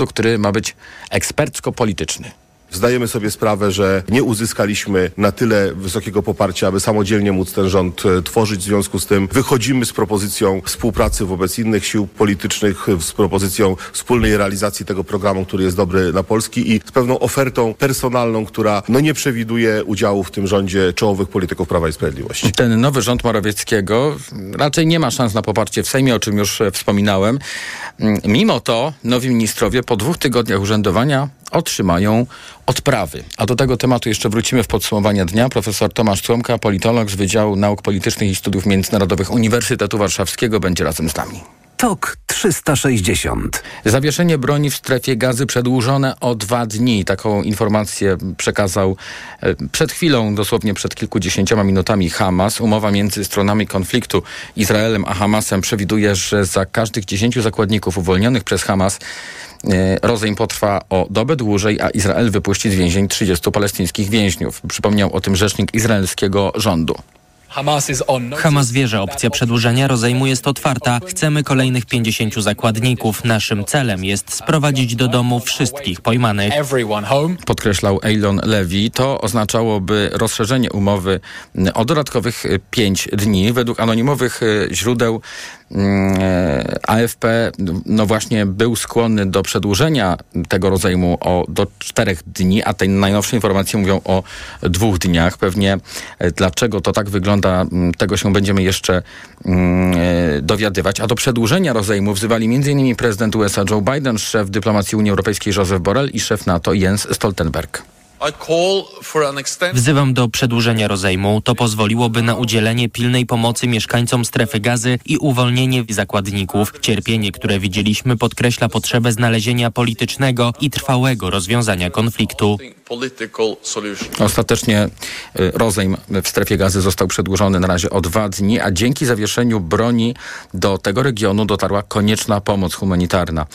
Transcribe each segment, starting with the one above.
rządu, który ma być ekspercko-polityczny. Zdajemy sobie sprawę, że nie uzyskaliśmy na tyle wysokiego poparcia, aby samodzielnie móc ten rząd e, tworzyć. W związku z tym wychodzimy z propozycją współpracy wobec innych sił politycznych, z propozycją wspólnej realizacji tego programu, który jest dobry na Polski i z pewną ofertą personalną, która no nie przewiduje udziału w tym rządzie czołowych polityków Prawa i Sprawiedliwości. Ten nowy rząd Morawieckiego raczej nie ma szans na poparcie w Sejmie, o czym już e, wspominałem. Mimo to nowi ministrowie po dwóch tygodniach urzędowania otrzymają odprawy. A do tego tematu jeszcze wrócimy w podsumowaniu dnia. Profesor Tomasz Cłomka, politolog z Wydziału Nauk Politycznych i Studiów Międzynarodowych Uniwersytetu Warszawskiego będzie razem z nami. TOK 360. Zawieszenie broni w strefie gazy przedłużone o dwa dni. Taką informację przekazał e, przed chwilą, dosłownie przed kilkudziesięcioma minutami Hamas. Umowa między stronami konfliktu Izraelem a Hamasem przewiduje, że za każdych dziesięciu zakładników uwolnionych przez Hamas E, rozejm potrwa o dobę dłużej, a Izrael wypuści z więzień 30 palestyńskich więźniów. Przypomniał o tym rzecznik izraelskiego rządu. Hamas wie, że opcja przedłużenia rozejmu jest otwarta. Chcemy kolejnych 50 zakładników. Naszym celem jest sprowadzić do domu wszystkich pojmanych. Podkreślał Eilon Levy. To oznaczałoby rozszerzenie umowy o dodatkowych 5 dni. Według anonimowych e, źródeł AFP no właśnie był skłonny do przedłużenia tego rozejmu o, do czterech dni, a te najnowsze informacje mówią o dwóch dniach. Pewnie e, dlaczego to tak wygląda, mm, tego się będziemy jeszcze mm, e, dowiadywać. A do przedłużenia rozejmu wzywali m.in. prezydent USA Joe Biden, szef dyplomacji Unii Europejskiej Joseph Borrell i szef NATO Jens Stoltenberg. Wzywam do przedłużenia rozejmu. To pozwoliłoby na udzielenie pilnej pomocy mieszkańcom strefy gazy i uwolnienie zakładników. Cierpienie, które widzieliśmy, podkreśla potrzebę znalezienia politycznego i trwałego rozwiązania konfliktu. Ostatecznie y, rozejm w strefie gazy został przedłużony na razie o dwa dni, a dzięki zawieszeniu broni do tego regionu dotarła konieczna pomoc humanitarna.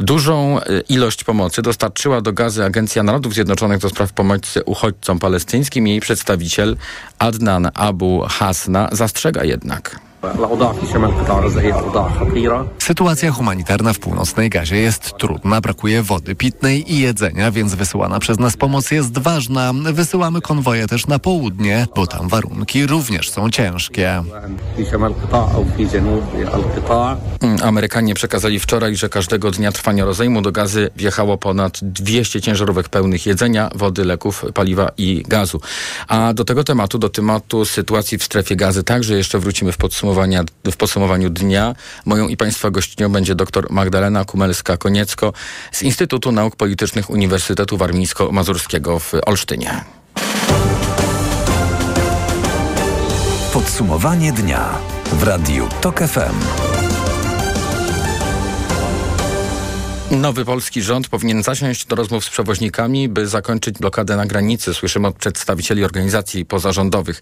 Dużą y, ilość pomocy dostarczyła do gazy Agencja Narodów Zjednoczonych do spraw pomocy uchodźcom palestyńskim. Jej przedstawiciel Adnan Abu Hasna zastrzega jednak. Sytuacja humanitarna w północnej Gazie jest trudna, brakuje wody pitnej i jedzenia, więc wysyłana przez nas pomoc jest ważna. Wysyłamy konwoje też na południe, bo tam warunki również są ciężkie. Mm, Amerykanie przekazali wczoraj, że każdego dnia trwania rozejmu do gazy wjechało ponad 200 ciężarówek pełnych jedzenia, wody, leków, paliwa i gazu. A do tego tematu, do tematu sytuacji w strefie gazy także jeszcze wrócimy w podsumowaniu podsumowania, w podsumowaniu dnia. Moją i Państwa gościnią będzie dr Magdalena Kumelska-Koniecko z Instytutu Nauk Politycznych Uniwersytetu Warmińsko-Mazurskiego w Olsztynie. Podsumowanie dnia w Radiu TOK FM. Nowy polski rząd powinien zasiąść do rozmów z przewoźnikami, by zakończyć blokadę na granicy. Słyszymy od przedstawicieli organizacji pozarządowych.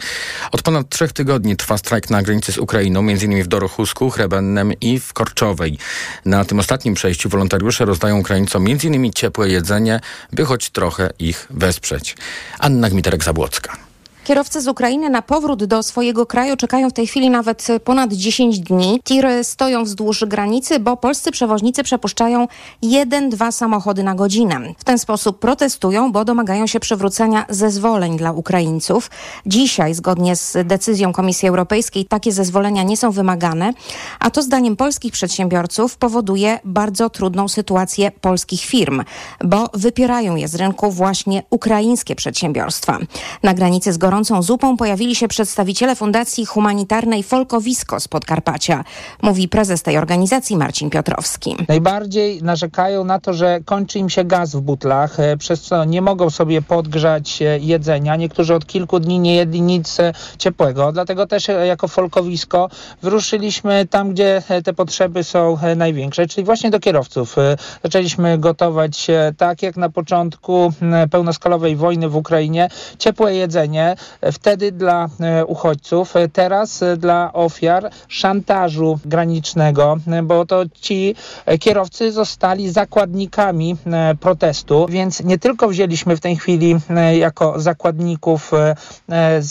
Od ponad trzech tygodni trwa strajk na granicy z Ukrainą, m.in. w Dorochusku, Chrebennem i w Korczowej. Na tym ostatnim przejściu wolontariusze rozdają Ukraińcom m.in. ciepłe jedzenie, by choć trochę ich wesprzeć. Anna Gmiterek-Zabłocka. Kierowcy z Ukrainy na powrót do swojego kraju czekają w tej chwili nawet ponad 10 dni. Tiry stoją wzdłuż granicy, bo polscy przewoźnicy przepuszczają jeden, dwa samochody na godzinę. W ten sposób protestują, bo domagają się przywrócenia zezwoleń dla Ukraińców. Dzisiaj, zgodnie z decyzją Komisji Europejskiej, takie zezwolenia nie są wymagane, a to zdaniem polskich przedsiębiorców powoduje bardzo trudną sytuację polskich firm, bo wypierają je z rynku właśnie ukraińskie przedsiębiorstwa. Na granicy z Gorącą gorącą zupą pojawili się przedstawiciele Fundacji Humanitarnej Folkowisko z Podkarpacia, mówi prezes tej organizacji Marcin Piotrowski. Najbardziej narzekają na to, że kończy im się gaz w butlach, e, przez co nie mogą sobie podgrzać e, jedzenia. Niektórzy od kilku dni nie jedli nic e, ciepłego. Dlatego też jako Folkowisko wyruszyliśmy tam, gdzie te potrzeby są największe, czyli właśnie do kierowców. Zaczęliśmy gotować tak jak na początku pełnoskalowej wojny w Ukrainie ciepłe jedzenie, Wtedy dla uchodźców, teraz dla ofiar szantażu granicznego, bo to ci kierowcy zostali zakładnikami protestu, więc nie tylko wzięliśmy w tej chwili jako zakładników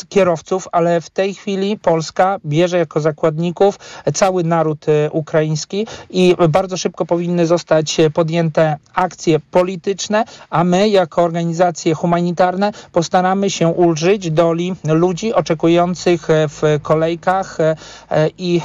kierowców, ale w tej chwili Polska bierze jako zakładników cały naród ukraiński i bardzo szybko powinny zostać podjęte akcje polityczne, a my jako organizacje humanitarne postaramy się ulżyć doli ludzi oczekujących w kolejkach i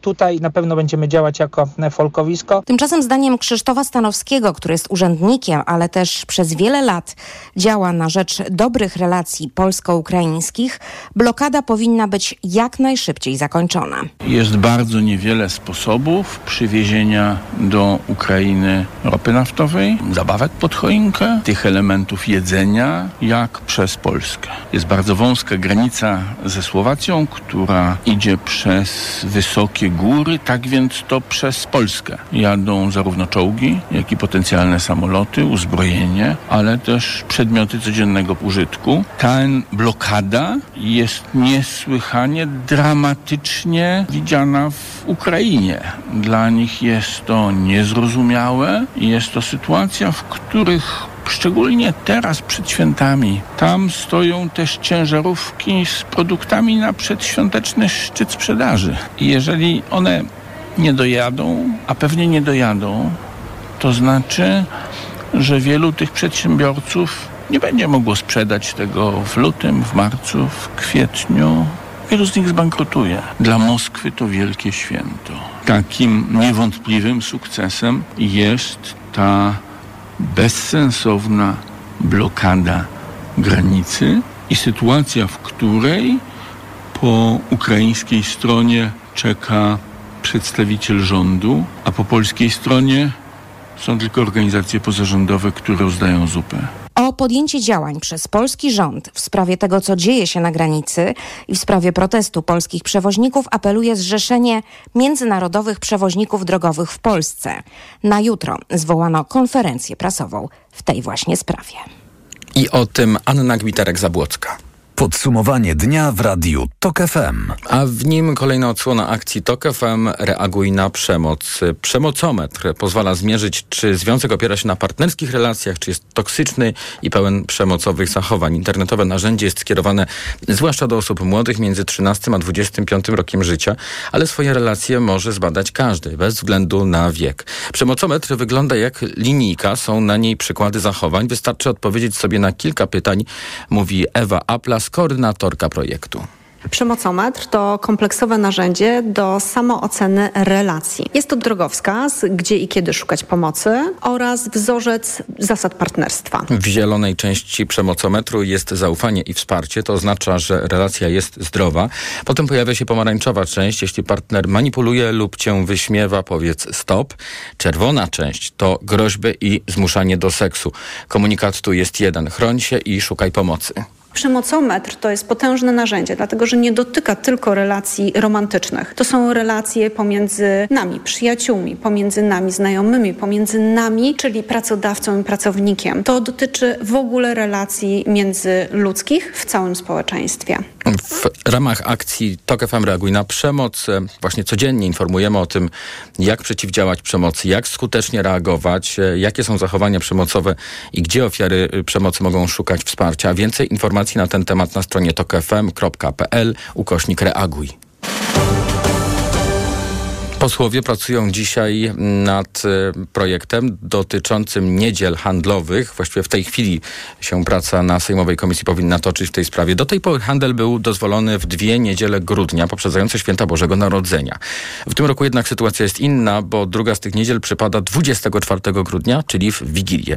tutaj na pewno będziemy działać jako folkowisko. Tymczasem zdaniem Krzysztofa Stanowskiego, który jest urzędnikiem, ale też przez wiele lat działa na rzecz dobrych relacji polsko-ukraińskich, blokada powinna być jak najszybciej zakończona. Jest bardzo niewiele sposobów przywiezienia do Ukrainy ropy naftowej, zabawek pod choinkę, tych elementów jedzenia, jak przez Polskę. Jest bardzo wąska granica ze Słowacją, która idzie przez wysokie góry, tak więc to przez Polskę. Jadą zarówno czołgi, jak i potencjalne samoloty, uzbrojenie, ale też przedmioty codziennego użytku. Ta blokada jest niesłychanie dramatycznie widziana w Ukrainie. Dla nich jest to niezrozumiałe i jest to sytuacja, w których szczególnie teraz przed świętami. Tam stoją też ciężarówki z produktami na przedświąteczny szczyt sprzedaży. I jeżeli one nie dojadą, a pewnie nie dojadą, to znaczy, że wielu tych przedsiębiorców nie będzie mogło sprzedać tego w lutym, w marcu, w kwietniu. Wielu z nich zbankrutuje. Dla Moskwy to wielkie święto. Takim niewątpliwym sukcesem jest ta bezsensowna blokada granicy i sytuacja, w której po ukraińskiej stronie czeka przedstawiciel rządu, a po polskiej stronie są tylko organizacje pozarządowe, które rozdają zupę. O podjęcie działań przez polski rząd w sprawie tego, co dzieje się na granicy i w sprawie protestu polskich przewoźników apeluje Zrzeszenie Międzynarodowych Przewoźników Drogowych w Polsce. Na jutro zwołano konferencję prasową w tej właśnie sprawie. I o tym Anna Gwiterek-Zabłocka. Podsumowanie dnia w Radiu TOK FM. A w nim kolejna odsłona akcji TOK FM Reaguj na przemoc. Przemocometr pozwala zmierzyć, czy związek opiera się na partnerskich relacjach, czy jest toksyczny i pełen przemocowych zachowań. Internetowe narzędzie jest skierowane zwłaszcza do osób młodych między 13 a 25 rokiem życia, ale swoje relacje może zbadać każdy, bez względu na wiek. Przemocometr wygląda jak linijka, są na niej przykłady zachowań. Wystarczy odpowiedzieć sobie na kilka pytań, mówi Ewa Aplas, koordynatorka projektu. Przemocometr to kompleksowe narzędzie do samooceny relacji. Jest to drogowskaz, gdzie i kiedy szukać pomocy oraz wzorzec zasad partnerstwa. W zielonej części przemocometru jest zaufanie i wsparcie. To oznacza, że relacja jest zdrowa. Potem pojawia się pomarańczowa część. Jeśli partner manipuluje lub cię wyśmiewa, powiedz stop. Czerwona część to groźby i zmuszanie do seksu. Komunikat tu jest jeden. Chroń się i szukaj pomocy. Przemocometr to jest potężne narzędzie, dlatego że nie dotyka tylko relacji romantycznych. To są relacje pomiędzy nami, przyjaciółmi, pomiędzy nami, znajomymi, pomiędzy nami, czyli pracodawcą i pracownikiem. To dotyczy w ogóle relacji międzyludzkich w całym społeczeństwie. W ramach akcji TOK FM Reaguj na Przemoc e, właśnie codziennie informujemy o tym, jak przeciwdziałać przemocy, jak skutecznie reagować, e, jakie są zachowania przemocowe i gdzie ofiary e, przemocy mogą szukać wsparcia. Więcej informacji na ten temat na stronie tokfm.pl ukośnik reaguj. Posłowie pracują dzisiaj nad e, projektem dotyczącym niedziel handlowych. Właściwie w tej chwili się praca na Sejmowej Komisji powinna toczyć w tej sprawie. Do tej pory handel był dozwolony w dwie niedziele grudnia, poprzedzające święta Bożego Narodzenia. W tym roku jednak sytuacja jest inna, bo druga z tych niedziel przypada 24 grudnia, czyli w Wigilię.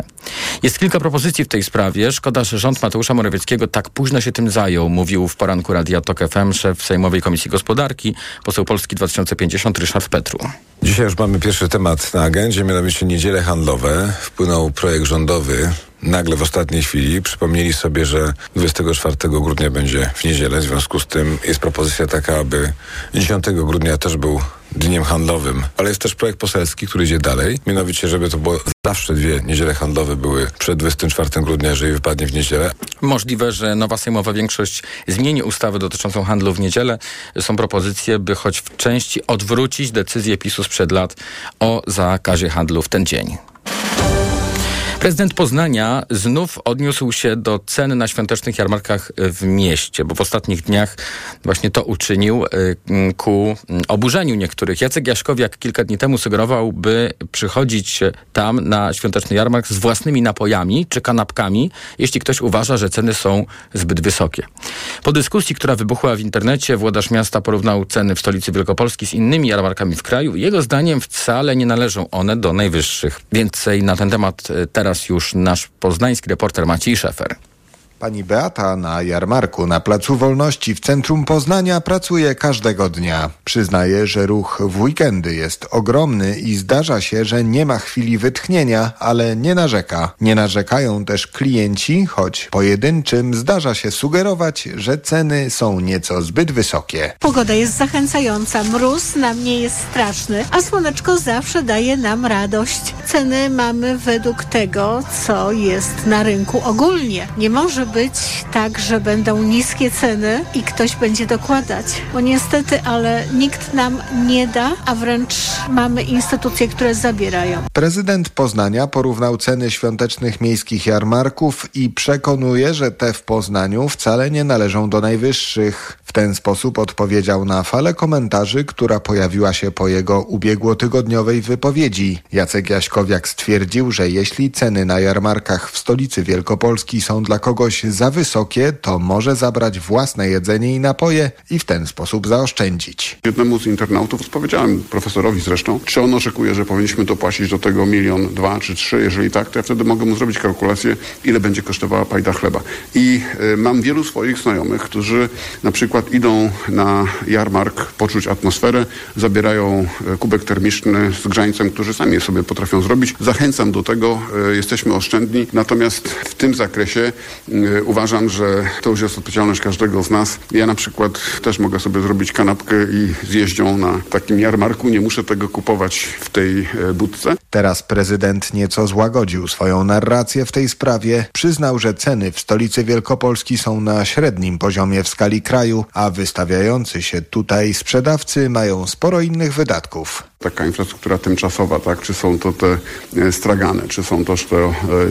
Jest kilka propozycji w tej sprawie. Szkoda, że rząd Mateusza Morawieckiego tak późno się tym zajął, mówił w poranku Radia Tok FM szef Sejmowej Komisji Gospodarki, poseł Polski 2050 Ryszard Petru. Dzisiaj już mamy pierwszy temat na agendzie, mianowicie niedziele handlowe. Wpłynął projekt rządowy nagle w ostatniej chwili przypomnieli sobie, że 24 grudnia będzie w niedzielę. W związku z tym jest propozycja taka, aby 10 grudnia też był dniem handlowym, ale jest też projekt poselski, który idzie dalej, mianowicie, żeby to było zawsze dwie niedziele handlowe były przed 24 grudnia, jeżeli wypadnie w niedzielę. Możliwe, że nowa sejmowa większość zmieni ustawę dotyczącą handlu w niedzielę. Są propozycje, by choć w części odwrócić decyzję PiSu sprzed lat o zakazie handlu w ten dzień. Prezydent Poznania znów odniósł się do cen na świątecznych jarmarkach w mieście, bo w ostatnich dniach właśnie to uczynił y, ku oburzeniu niektórych. Jacek Jaszkowiak kilka dni temu sugerował, by przychodzić tam na świąteczny jarmark z własnymi napojami czy kanapkami, jeśli ktoś uważa, że ceny są zbyt wysokie. Po dyskusji, która wybuchła w internecie, włodarz miasta porównał ceny w stolicy Wielkopolski z innymi jarmarkami w kraju. Jego zdaniem wcale nie należą one do najwyższych. Więcej na ten temat y, teraz teraz już nasz poznański reporter Maciej Szefer. Pani Beata na jarmarku na Placu Wolności w centrum Poznania pracuje każdego dnia. Przyznaje, że ruch w weekendy jest ogromny i zdarza się, że nie ma chwili wytchnienia, ale nie narzeka. Nie narzekają też klienci, choć pojedynczym zdarza się sugerować, że ceny są nieco zbyt wysokie. Pogoda jest zachęcająca, mróz na mnie jest straszny, a słoneczko zawsze daje nam radość. Ceny mamy według tego, co jest na rynku ogólnie. Nie może być tak, że będą niskie ceny i ktoś będzie dokładać. Bo niestety, ale nikt nam nie da, a wręcz mamy instytucje, które zabierają. Prezydent Poznania porównał ceny świątecznych miejskich jarmarków i przekonuje, że te w Poznaniu wcale nie należą do najwyższych. W ten sposób odpowiedział na falę komentarzy, która pojawiła się po jego ubiegłotygodniowej wypowiedzi. Jacek Jaśkowiak stwierdził, że jeśli ceny na jarmarkach w stolicy Wielkopolski są dla kogoś za wysokie, to może zabrać własne jedzenie i napoje i w ten sposób zaoszczędzić. Jednemu z internautów powiedziałem, profesorowi zresztą, czy on oczekuje, że powinniśmy dopłacić do tego milion, dwa czy trzy. Jeżeli tak, to ja wtedy mogę mu zrobić kalkulację, ile będzie kosztowała pajda chleba. I y, mam wielu swoich znajomych, którzy na przykład idą na jarmark poczuć atmosferę, zabierają y, kubek termiczny z grzańcem, którzy sami sobie potrafią zrobić. Zachęcam do tego, y, jesteśmy oszczędni, natomiast w tym zakresie uważam, że to już jest odpowiedzialność każdego z nas. Ja na przykład też mogę sobie zrobić kanapkę i zjeść ją na takim jarmarku. Nie muszę tego kupować w tej e, budce. Teraz prezydent nieco złagodził swoją narrację w tej sprawie. Przyznał, że ceny w stolicy Wielkopolski są na średnim poziomie w skali kraju, a wystawiający się tutaj sprzedawcy mają sporo innych wydatków taka infrastruktura tymczasowa, tak? Czy są to te e, stragany, czy są te, e,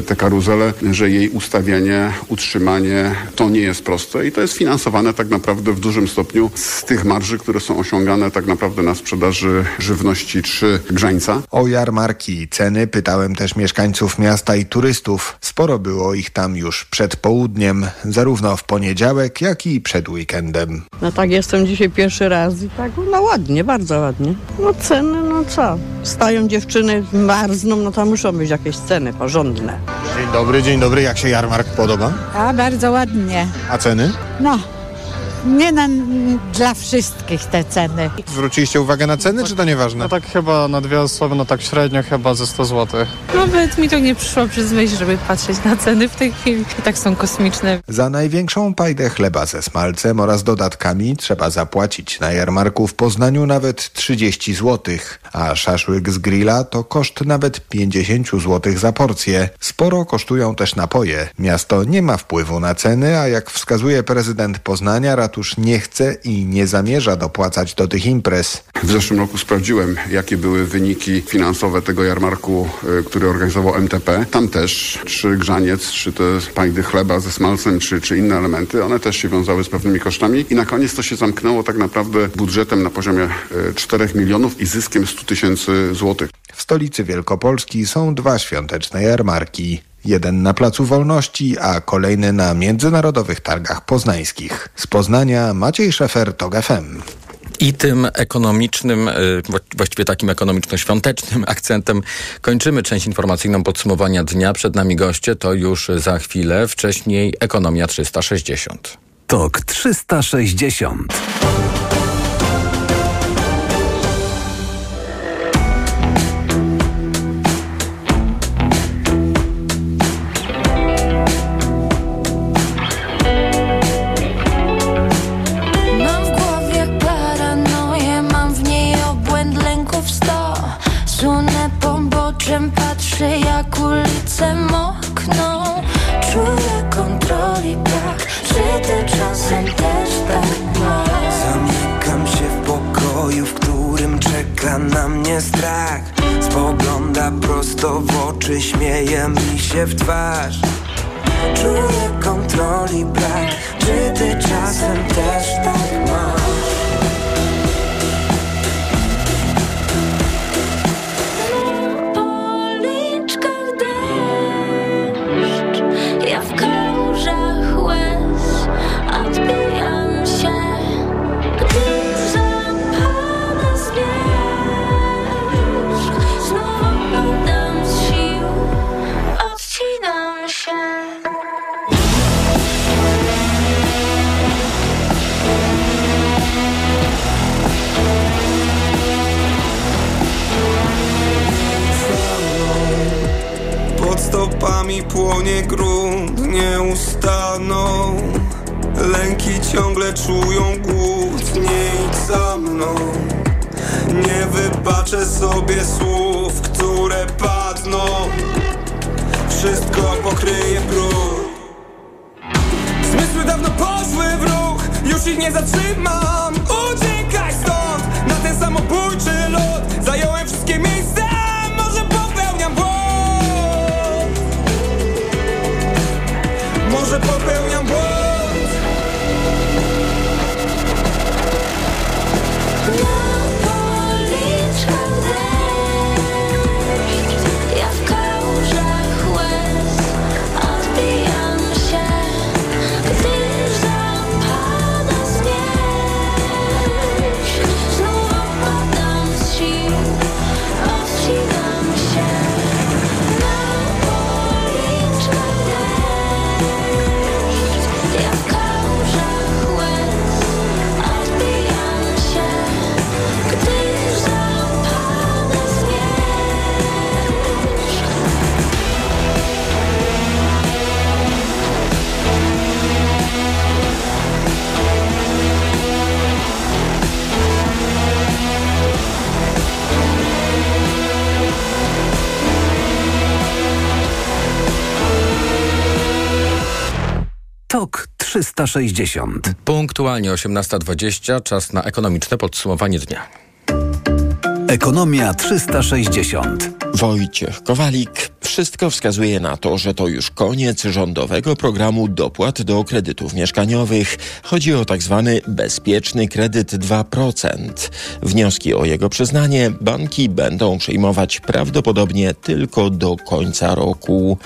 te karuzele, że jej ustawienie, utrzymanie to nie jest proste i to jest finansowane tak naprawdę w dużym stopniu z tych marży, które są osiągane tak naprawdę na sprzedaży żywności czy grzańca. O jarmarki i ceny pytałem też mieszkańców miasta i turystów. Sporo było ich tam już przed południem, zarówno w poniedziałek, jak i przed weekendem. No tak, jestem dzisiaj pierwszy raz i tak, no ładnie, bardzo ładnie. No ceny no co, stają dziewczyny, marzną, no to muszą być jakieś ceny porządne. Dzień dobry, dzień dobry, jak się jarmark podoba? A, bardzo ładnie. A ceny? No, nie na, dla wszystkich te ceny. Zwróciliście uwagę na ceny, czy to nieważne? No tak chyba na dwie osoby, no tak średnio chyba ze 100 zł. Nawet mi to nie przyszło przez myśl, żeby patrzeć na ceny w tej chwili. I tak są kosmiczne. Za największą pajdę chleba ze smalcem oraz dodatkami trzeba zapłacić na jarmarku w Poznaniu nawet 30 zł, a szaszłyk z grilla to koszt nawet 50 zł za porcję. Sporo kosztują też napoje. Miasto nie ma wpływu na ceny, a jak wskazuje prezydent Poznania, ratusz nie chce i nie zamierza dopłacać do tych imprez. W zeszłym roku sprawdziłem, jakie były wyniki finansowe tego jarmarku, y, który organizował MTP. Tam też, czy grzaniec, czy te pajdy chleba ze smalcem, czy, czy inne elementy, one też się wiązały z pewnymi kosztami i na koniec to się zamknęło tak naprawdę budżetem na poziomie 4 y, milionów i zyskiem 100 tysięcy złotych. W stolicy Wielkopolski są dwa świąteczne jarmarki. Jeden na Placu Wolności, a kolejny na Międzynarodowych Targach Poznańskich. Z Poznania Maciej Szefer, TOG FM. I tym ekonomicznym, e, właściwie takim ekonomiczno-świątecznym akcentem kończymy część informacyjną podsumowania dnia. Przed nami goście, to już za chwilę. Wcześniej Ekonomia 360. TOK 360. Już ich nie zatrzymam. Uciekaj stąd Na ten samobójczy Tok 360. Punktualnie 18.20, czas na ekonomiczne podsumowanie dnia. Ekonomia 360. Wojciech Kowalik. Wszystko wskazuje na to, że to już koniec rządowego programu dopłat do kredytów mieszkaniowych. Chodzi o tak zwany bezpieczny kredyt 2%. Wnioski o jego przyznanie banki będą przyjmować prawdopodobnie tylko do końca roku.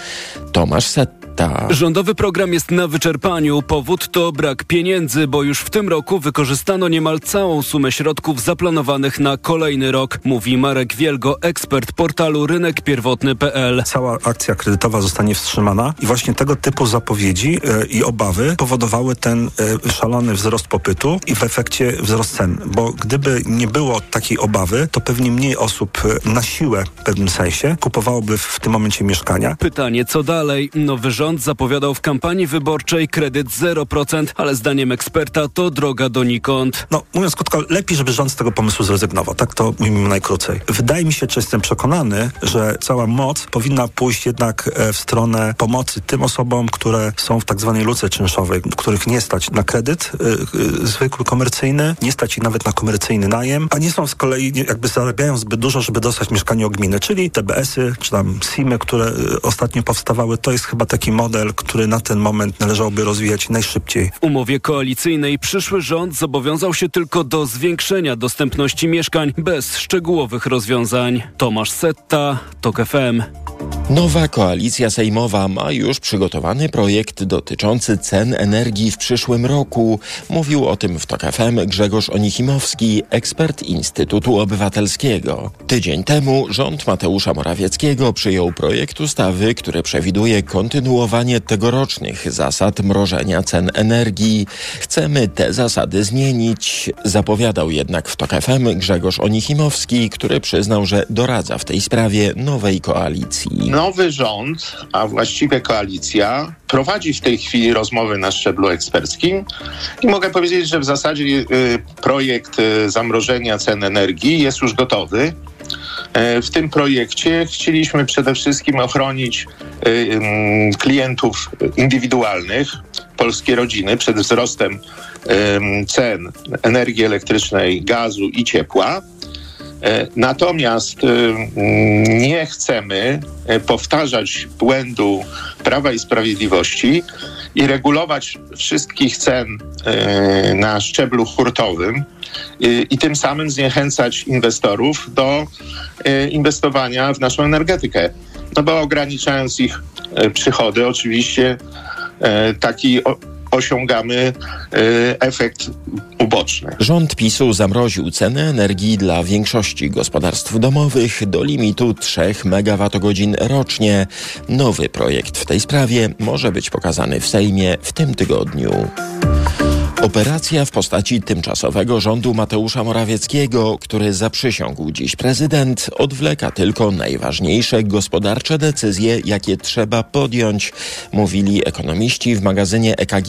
Tomasz Setta. Rządowy program jest na wyczerpaniu. Powód to brak pieniędzy, bo już w tym roku wykorzystano niemal całą sumę środków zaplanowanych na kolejny rok, mówi Marek Wielgo, ekspert portalu rynekpierwotny.pl. Cała akcja kredytowa zostanie wstrzymana i właśnie tego typu zapowiedzi e, i obawy powodowały ten e, szalony wzrost popytu i w efekcie wzrost cen, bo gdyby nie było takiej obawy, to pewnie mniej osób e, na siłę w pewnym sensie kupowałoby w tym momencie mieszkania. Pytanie, co dalej? Nowy rząd zapowiadał w kampanii wyborczej kredyt 0%, ale zdaniem eksperta to droga donikąd. No, mówiąc krótko, lepiej, żeby rząd z tego pomysłu zrezygnował. Tak to mówimy najkrócej. Wydaje mi się, czy jestem przekonany, że cała moc powinna pójść jednak e, w stronę pomocy tym osobom, które są w tak zwanej luce czynszowej, których nie stać na kredyt y, y, zwykły, komercyjny, nie stać ich nawet na komercyjny najem, a nie są z kolei, jakby zarabiają zbyt dużo, żeby dostać mieszkanie od gminy, czyli TBS-y, czy tam SIM-y, które ostatnio powstawały, to jest chyba taki model, który na ten moment należałoby rozwijać najszybciej. W umowie koalicyjnej przyszły rząd zobowiązał się tylko do zwiększenia dostępności mieszkań bez szczegółowych rozwiązań. Tomasz Setta, TOK FM. Nowa koalicja sejmowa ma już przygotowany projekt dotyczący cen energii w przyszłym roku. Mówił o tym w TOK FM Grzegorz Onichimowski, ekspert Instytutu Obywatelskiego. Tydzień temu rząd Mateusza Morawieckiego przyjął projekt ustawy, który przewiduje kontynuowanie tegorocznych zasad mrożenia cen energii. Chcemy te zasady zmienić, zapowiadał jednak w TOK FM Grzegorz Onichimowski, który przyznał, że doradza w tej sprawie nowej koalicji. Nowy rząd, a właściwie koalicja, prowadzi w tej chwili rozmowy na szczeblu eksperckim i mogę powiedzieć, że w zasadzie y, projekt y, zamrożenia cen energii jest już gotowy. E, W tym projekcie chcieliśmy przede wszystkim ochronić y, ym, klientów indywidualnych, polskie rodziny przed wzrostem cen energii elektrycznej, gazu i ciepła. E, Natomiast e, mm, nie chcemy e, powtarzać błędu Prawa i Sprawiedliwości i regulować wszystkich cen e, na szczeblu hurtowym i, tym samym zniechęcać inwestorów do inwestowania w naszą energetykę. No bo ograniczając ich przychody, oczywiście taki osiągamy e, efekt uboczny. Rząd PiSu zamroził ceny energii dla większości gospodarstw domowych do limitu 3 MWh rocznie. Nowy projekt w tej sprawie może być pokazany w Sejmie w tym tygodniu. Operacja w postaci tymczasowego rządu Mateusza Morawieckiego, który zaprzysiągł dziś prezydent, odwleka tylko najważniejsze gospodarcze decyzje, jakie trzeba podjąć, mówili ekonomiści w magazynie EKG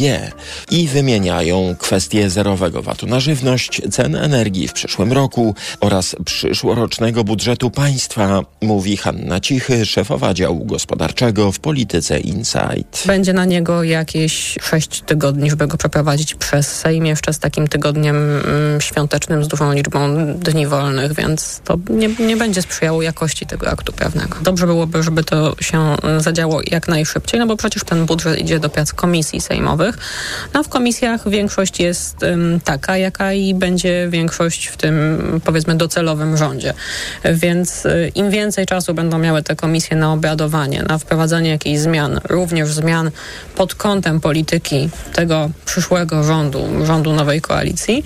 i wymieniają kwestie zerowego VAT-u na żywność, cen energii w przyszłym roku oraz przyszłorocznego budżetu państwa, mówi Hanna Cichy, szefowa działu gospodarczego w polityce Insight. Będzie na niego jakieś 6 tygodni, żeby go przeprowadzić przez Sejm jeszcze z takim tygodniem mm, świątecznym z dużą liczbą dni wolnych, więc to nie, nie będzie sprzyjało jakości tego aktu prawnego. Dobrze byłoby, żeby to się mm, zadziało jak najszybciej, no bo przecież ten budżet idzie do prac komisji sejmowych. No w komisjach większość jest taka, jaka i będzie większość w tym powiedzmy docelowym rządzie. Więc y, im więcej czasu będą miały te komisje na obradowanie, na wprowadzanie jakichś zmian, również zmian pod kątem polityki tego przyszłego rządu, rządu nowej koalicji,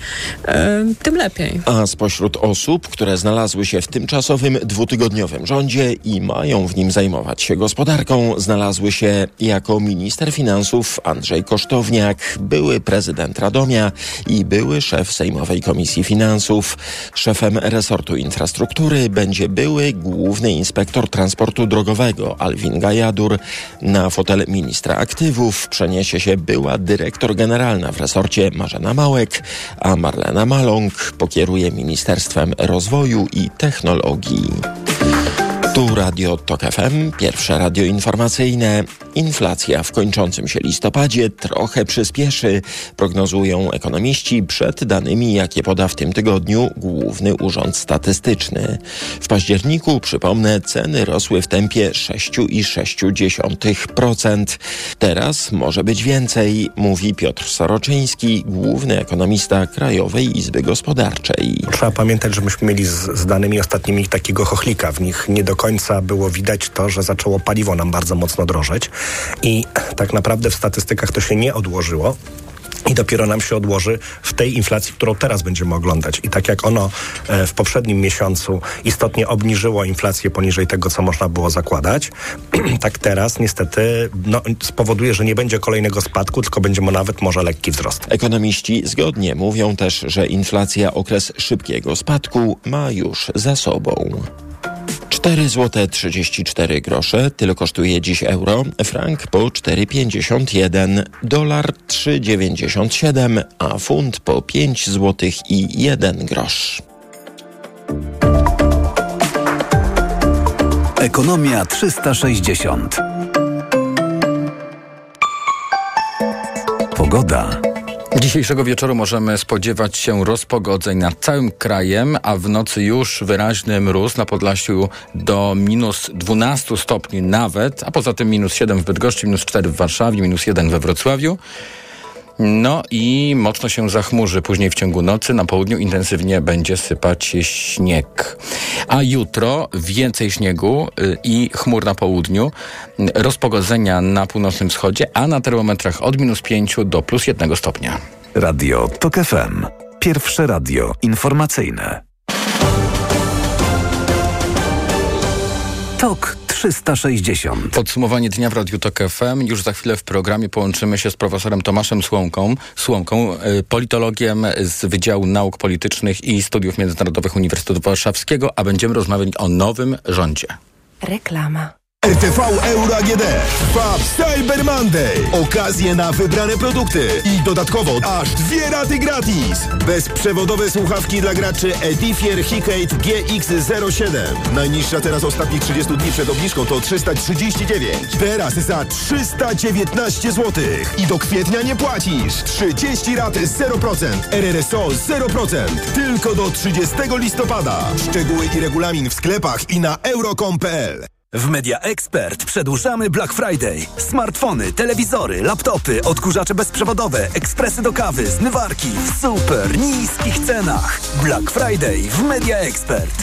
y, tym lepiej. A spośród osób, które znalazły się w tymczasowym dwutygodniowym rządzie i mają w nim zajmować się gospodarką, znalazły się jako minister finansów Andrzej Kosztowniak, były prezydent Radomia i były szef Sejmowej Komisji Finansów. Szefem resortu infrastruktury będzie były główny inspektor transportu drogowego Alwin Gajadur. Na fotel ministra aktywów przeniesie się była dyrektor generalna w resorcie Marzena Małek, a Marlena Maląg pokieruje Ministerstwem Rozwoju i Technologii. Tu Radio TOK FM, pierwsze radio informacyjne. Inflacja w kończącym się listopadzie trochę przyspieszy, prognozują ekonomiści przed danymi, jakie poda w tym tygodniu Główny Urząd Statystyczny. W październiku, przypomnę, ceny rosły w tempie 6,6%. Teraz może być więcej, mówi Piotr Soroczyński, główny ekonomista Krajowej Izby Gospodarczej. Trzeba pamiętać, że myśmy mieli z, z danymi ostatnimi takiego chochlika. W nich nie do końca było widać to, że zaczęło paliwo nam bardzo mocno drożeć i tak naprawdę w statystykach to się nie odłożyło. I dopiero nam się odłoży w tej inflacji, którą teraz będziemy oglądać. I tak jak ono e, w poprzednim miesiącu istotnie obniżyło inflację poniżej tego, co można było zakładać, tak teraz niestety no, spowoduje, że nie będzie kolejnego spadku, tylko będzie mu nawet może lekki wzrost. Ekonomiści zgodnie mówią też, że inflacja okres szybkiego spadku ma już za sobą. 4 zł 34 grosze, tyle kosztuje dziś euro, frank po 4,51, dolar 3,97, a funt po 5 zł i 1 grosz. Ekonomia 360. Pogoda. Dzisiejszego wieczoru możemy spodziewać się rozpogodzeń nad całym krajem, a w nocy już wyraźny mróz na Podlasiu do minus 12 stopni nawet, a poza tym minus 7 w Bydgoszczy, minus 4 w Warszawie, minus 1 we Wrocławiu. No i mocno się zachmurzy później w ciągu nocy. Na południu intensywnie będzie sypać śnieg. A jutro więcej śniegu y, i chmur na południu, rozpogodzenia na północnym wschodzie, a na termometrach od minus 5 do plus 1 stopnia. Radio TOK FM. Pierwsze radio informacyjne. TOK 360. Podsumowanie dnia w Radiu Tok FM. Już za chwilę w programie połączymy się z profesorem Tomaszem Słomką, Słomką, y, politologiem z Wydziału Nauk Politycznych i Studiów Międzynarodowych Uniwersytetu Warszawskiego, a będziemy rozmawiać o nowym rządzie. Reklama. RTV Euro AGD trwa Cyber Monday. Okazje na wybrane produkty i dodatkowo aż dwie raty gratis. Bezprzewodowe słuchawki dla graczy Edifier Hikate GX07. Najniższa teraz ostatnich 30 dni przed obniżką to 339. Teraz za 319 zł. I do kwietnia nie płacisz. 30 rat 0%. RRSO 0%. Tylko do 30 listopada. Szczegóły i regulamin w sklepach i na euro.com.pl. W Media Expert przedłużamy Black Friday. Smartfony, telewizory, laptopy, odkurzacze bezprzewodowe, ekspresy do kawy, zmywarki w super niskich cenach. Black Friday w Media Expert.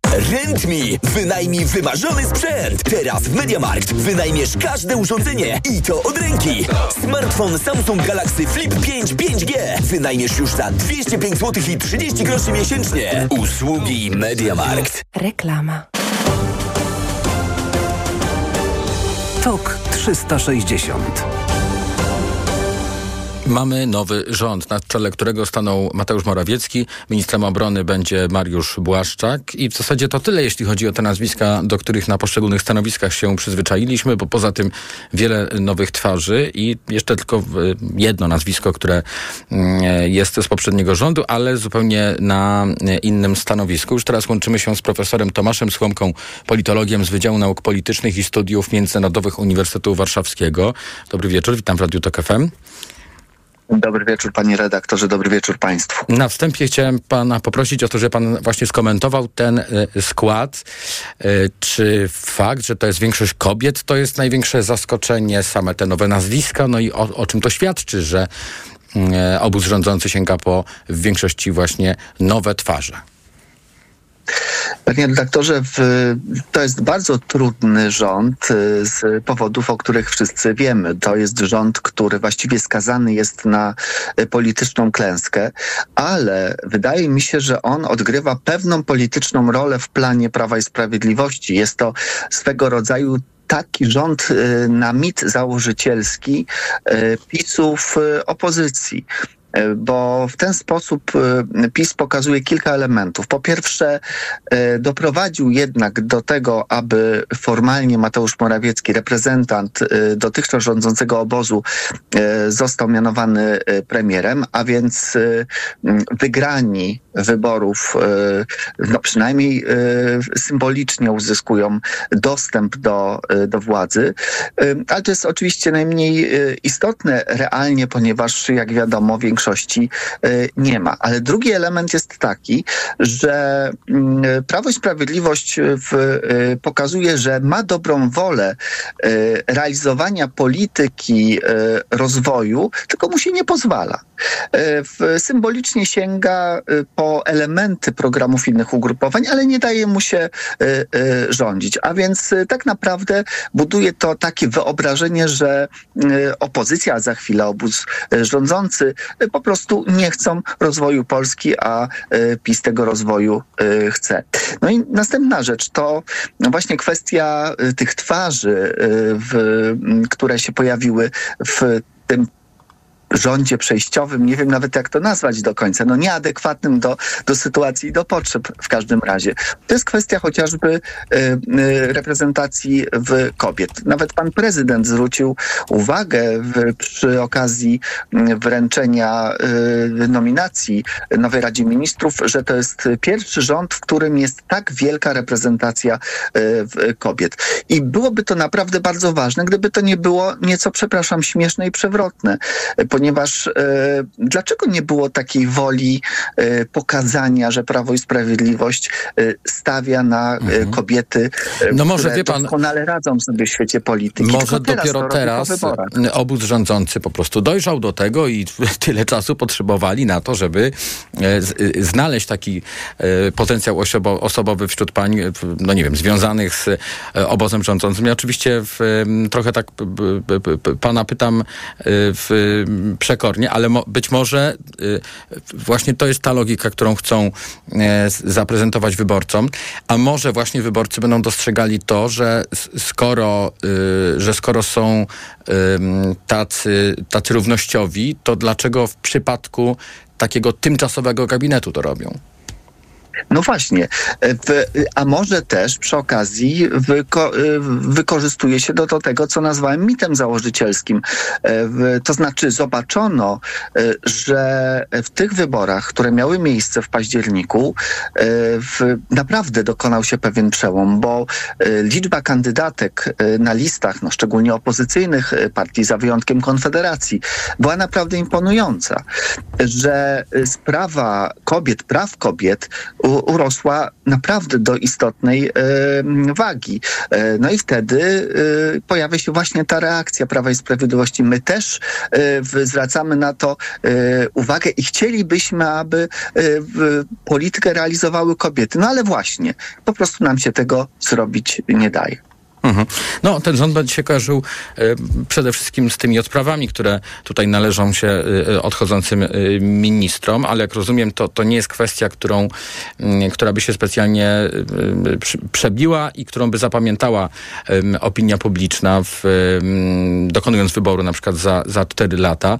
Rent.me. Wynajmij wymarzony sprzęt. Teraz w MediaMarkt wynajmiesz każde urządzenie i to od ręki. Smartfon Samsung Galaxy Flip 5 5G wynajmiesz już za 205 zł i 30 groszy miesięcznie. Usługi MediaMarkt. Reklama. Tok 360. Mamy nowy rząd, na czele którego stanął Mateusz Morawiecki. Ministrem obrony będzie Mariusz Błaszczak. I w zasadzie to tyle, jeśli chodzi o te nazwiska, do których na poszczególnych stanowiskach się przyzwyczailiśmy, bo poza tym wiele nowych twarzy i jeszcze tylko jedno nazwisko, które mm, jest z poprzedniego rządu, ale zupełnie na innym stanowisku. Już teraz łączymy się z profesorem Tomaszem Słomką, politologiem z Wydziału Nauk Politycznych i Studiów Międzynarodowych Uniwersytetu Warszawskiego. Dobry wieczór, witam w Radiu Tok FM. Dobry wieczór panie redaktorze, dobry wieczór państwu. Na wstępie chciałem pana poprosić o to, żeby pan właśnie skomentował ten y, skład. Y, czy fakt, że to jest większość kobiet, to jest największe zaskoczenie, same te nowe nazwiska, no i o, o czym to świadczy, że y, obóz rządzący sięga po w większości właśnie nowe twarze. Panie redaktorze, w, to jest bardzo trudny rząd y, z powodów, o których wszyscy wiemy. To jest rząd, który właściwie skazany jest na y, polityczną klęskę, ale wydaje mi się, że on odgrywa pewną polityczną rolę w planie Prawa i Sprawiedliwości. Jest to swego rodzaju taki rząd y, na mit założycielski PiSów opozycji bo w ten sposób PiS pokazuje kilka elementów. Po pierwsze, doprowadził jednak do tego, aby formalnie Mateusz Morawiecki, reprezentant dotychczas rządzącego obozu, został mianowany premierem, a więc wygrani wyborów, no przynajmniej symbolicznie uzyskują dostęp do, do władzy. Ale to jest oczywiście najmniej istotne realnie, ponieważ jak wiadomo, większość większości nie ma. Ale drugi element jest taki, że Prawo i Sprawiedliwość w, pokazuje, że ma dobrą wolę realizowania polityki rozwoju, tylko mu się nie pozwala. Symbolicznie sięga po elementy programów innych ugrupowań, ale nie daje mu się rządzić. A więc tak naprawdę buduje to takie wyobrażenie, że opozycja, a za chwilę obóz rządzący po prostu nie chcą rozwoju Polski, a PiS tego rozwoju chce. No i następna rzecz to właśnie kwestia tych twarzy, w, które się pojawiły w tym rządzie przejściowym, nie wiem nawet jak to nazwać do końca, no nieadekwatnym do, do sytuacji i do potrzeb w każdym razie. To jest kwestia chociażby y, y, reprezentacji w kobiet. Nawet pan prezydent zwrócił uwagę w, przy okazji wręczenia y, nominacji nowej Radzie Ministrów, że to jest pierwszy rząd, w którym jest tak wielka reprezentacja kobiet. I byłoby to naprawdę bardzo ważne, gdyby to nie było nieco, przepraszam, śmieszne i przewrotne, ponieważ e, dlaczego nie było takiej woli e, pokazania, że Prawo i Sprawiedliwość e, stawia na e, kobiety, Mhm. No może, które wie pan- doskonale radzą sobie w świecie polityki. Może teraz dopiero teraz obóz rządzący po prostu dojrzał do tego i tyle czasu potrzebowali na to, żeby znaleźć taki potencjał osobo- osobowy wśród pań, no nie wiem, związanych z obozem rządzącym. Ja oczywiście w, trochę tak pana pytam w, przekornie, ale mo, być może e, właśnie to jest ta logika, którą chcą e, zaprezentować wyborcom, a może właśnie wyborcy będą dostrzegali to, że skoro, y, że skoro są tacy, tacy równościowi, to dlaczego w przypadku takiego tymczasowego gabinetu to robią? No właśnie, E, a może też przy okazji wyko, y, wykorzystuje się do, do tego, co nazwałem mitem założycielskim. E, to znaczy zobaczono, e, że w tych wyborach, które miały miejsce w październiku, e, w, naprawdę dokonał się pewien przełom, bo e, liczba kandydatek e, na listach, no szczególnie opozycyjnych e, partii, za wyjątkiem Konfederacji, była naprawdę imponująca. Że e, sprawa kobiet, praw kobiet urosła naprawdę do istotnej e, wagi. E, no i wtedy e, pojawia się właśnie ta reakcja Prawa i Sprawiedliwości. My też zwracamy na to uwagę i chcielibyśmy, aby politykę realizowały kobiety. No ale właśnie, po prostu nam się tego zrobić nie daje. Mhm. No, ten rząd będzie się kojarzył e, przede wszystkim z tymi odprawami, które tutaj należą się e, odchodzącym e, ministrom, ale jak rozumiem, to, to nie jest kwestia, którą, mm, która by się specjalnie przebiła i którą by zapamiętała opinia publiczna, w, dokonując wyboru na przykład za, za 4 lata.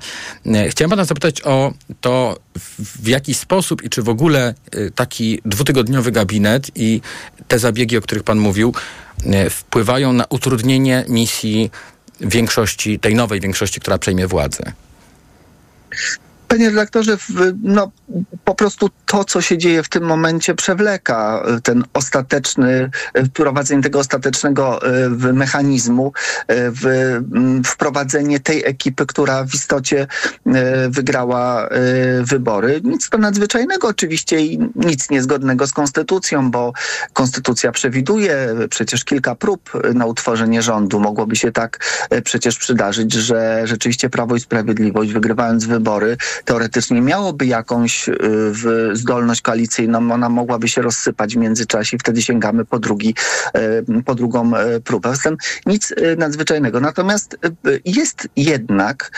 Chciałem pana zapytać o to, w, jaki sposób i czy w ogóle taki dwutygodniowy gabinet i te zabiegi, o których pan mówił, wpływają na utrudnienie misji większości, tej nowej większości, która przejmie władzę. Panie redaktorze, no, po prostu to, co się dzieje w tym momencie, przewleka e, ten ostateczny, e, wprowadzenie tego ostatecznego w mechanizmu, mm, wprowadzenie tej ekipy, która w istocie wygrała wybory. Nic to nadzwyczajnego oczywiście i nic niezgodnego z konstytucją, bo konstytucja przewiduje przecież kilka prób na utworzenie rządu. Mogłoby się tak przecież przydarzyć, że rzeczywiście Prawo i Sprawiedliwość wygrywając wybory teoretycznie miałoby jakąś y, zdolność koalicyjną, ona mogłaby się rozsypać w międzyczasie i wtedy sięgamy po, drugi, y, po drugą y, próbę. Zatem nic y, nadzwyczajnego. Natomiast y, jest jednak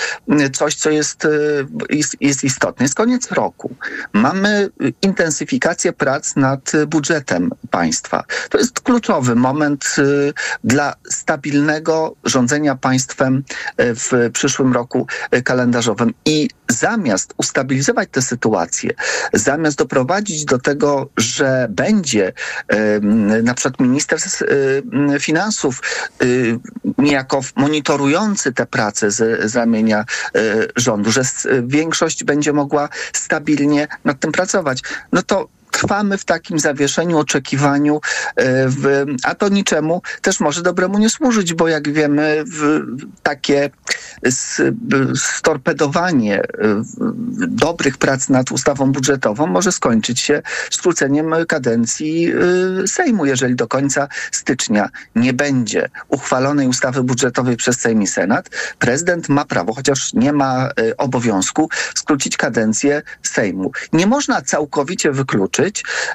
coś, co jest, jest, jest istotne. Jest koniec roku. Mamy intensyfikację prac nad budżetem państwa. To jest kluczowy moment dla stabilnego rządzenia państwem w przyszłym roku kalendarzowym. I zamiast ustabilizować tę sytuację, zamiast doprowadzić do tego, że będzie na przykład minister finansów niejako monitorujący te prace z, z ramienia e, rządu, że większość będzie mogła stabilnie nad tym pracować, no to trwamy w takim zawieszeniu, oczekiwaniu, e, w, a to niczemu też może dobremu nie służyć, bo jak wiemy, w, takie storpedowanie e, dobrych prac nad ustawą budżetową może skończyć się skróceniem kadencji e, Sejmu, jeżeli do końca stycznia nie będzie uchwalonej ustawy budżetowej przez Sejm i Senat. Prezydent ma prawo, chociaż nie ma obowiązku, skrócić kadencję Sejmu. Nie można całkowicie wykluczyć,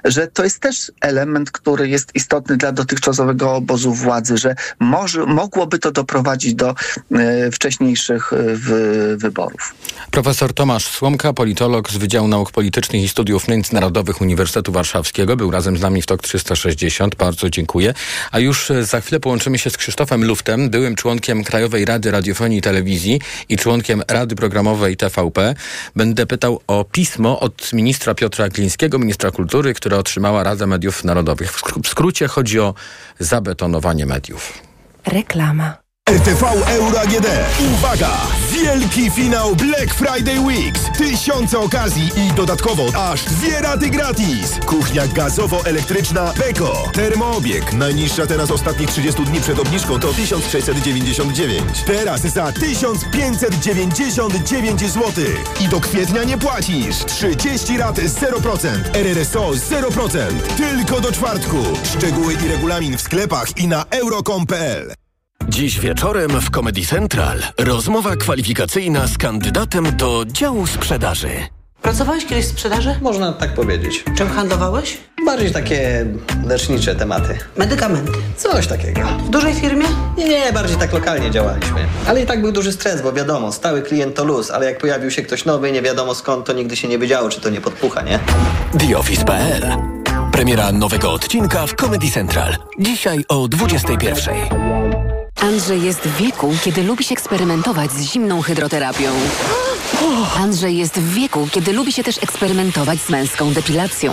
że to jest też element, który jest istotny dla dotychczasowego obozu władzy, że może, mogłoby to doprowadzić do e, wcześniejszych e, wy, wyborów. Profesor Tomasz Słomka, politolog z Wydziału Nauk Politycznych i Studiów Międzynarodowych Uniwersytetu Warszawskiego, był razem z nami w TOK 360. Bardzo dziękuję. A już e, za chwilę połączymy się z Krzysztofem Luftem, byłym członkiem Krajowej Rady Radiofonii i Telewizji i członkiem Rady Programowej TVP. Będę pytał o pismo od ministra Piotra Glińskiego, ministra kultury, które otrzymała Rada Mediów Narodowych. W skró- w skrócie chodzi o zabetonowanie mediów. Reklama. RTV Euro AGD. Uwaga! Wielki finał Black Friday Weeks. Tysiące okazji i dodatkowo aż dwie raty gratis. Kuchnia gazowo-elektryczna Beko. Termoobieg. Najniższa teraz ostatnich 30 dni przed obniżką to 1699. Teraz za 1599 zł. I do kwietnia nie płacisz. 30 rat 0%. RRSO 0%. Tylko do czwartku. Szczegóły i regulamin w sklepach i na euro.com.pl. Dziś wieczorem w Comedy Central rozmowa kwalifikacyjna z kandydatem do działu sprzedaży. Pracowałeś kiedyś w sprzedaży? Można tak powiedzieć. Czym handlowałeś? Bardziej takie lecznicze tematy. Medykamenty. Coś takiego. W dużej firmie? Nie, nie, bardziej tak lokalnie działaliśmy. Ale i tak był duży stres, bo wiadomo, stały klient to luz, ale jak pojawił się ktoś nowy, nie wiadomo skąd, to nigdy się nie wiedziało, czy to nie podpucha, nie? TheOffice.pl Premiera nowego odcinka w Comedy Central. Dzisiaj o 21. Andrzej jest w wieku, kiedy lubi się eksperymentować z zimną hydroterapią. Andrzej jest w wieku, kiedy lubi się też eksperymentować z męską depilacją.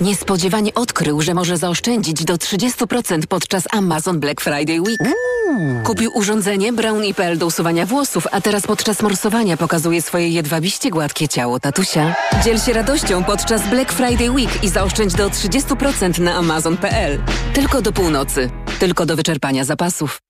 Niespodziewanie odkrył, że może zaoszczędzić do 30% podczas Amazon Black Friday Week. Kupił urządzenie Brown IPL do usuwania włosów, a teraz podczas morsowania pokazuje swoje jedwabiście gładkie ciało tatusia. Dziel się radością podczas Black Friday Week i zaoszczędź do 30% na amazon.pl. Tylko do północy. Tylko do wyczerpania zapasów.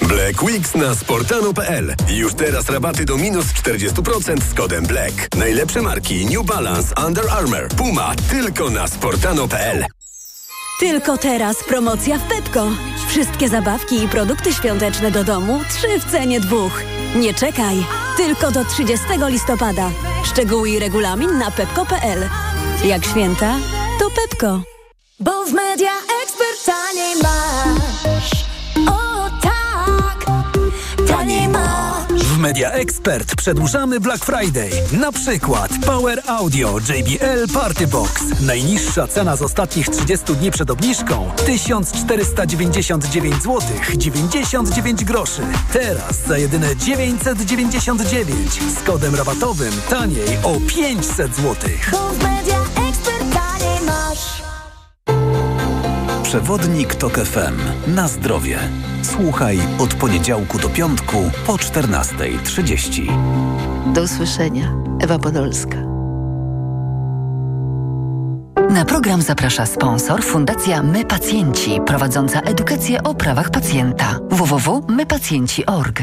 Black Weeks na sportano.pl. Już teraz rabaty do minus 40% z kodem Black. Najlepsze marki New Balance, Under Armour, Puma tylko na sportano.pl. Tylko teraz promocja w Pepko. Wszystkie zabawki i produkty świąteczne do domu trzy w cenie dwóch. Nie czekaj, tylko do 30 listopada. Szczegóły i regulamin na pepko.pl. Jak święta, to Pepko. Bo w media ekspert taniej masz. Media Expert przedłużamy Black Friday. Na przykład Power Audio JBL Party Box. Najniższa cena z ostatnich 30 dni przed obniżką 1499 zł 99 groszy. Teraz za jedyne 999 z kodem rabatowym taniej o 500 zł. Media ekspert taniej masz. Przewodnik TOK FM. Na zdrowie. Słuchaj od poniedziałku do piątku po 14.30. Do usłyszenia. Ewa Podolska. Na program zaprasza sponsor Fundacja My Pacjenci, prowadząca edukację o prawach pacjenta. www.mypacjenci.org.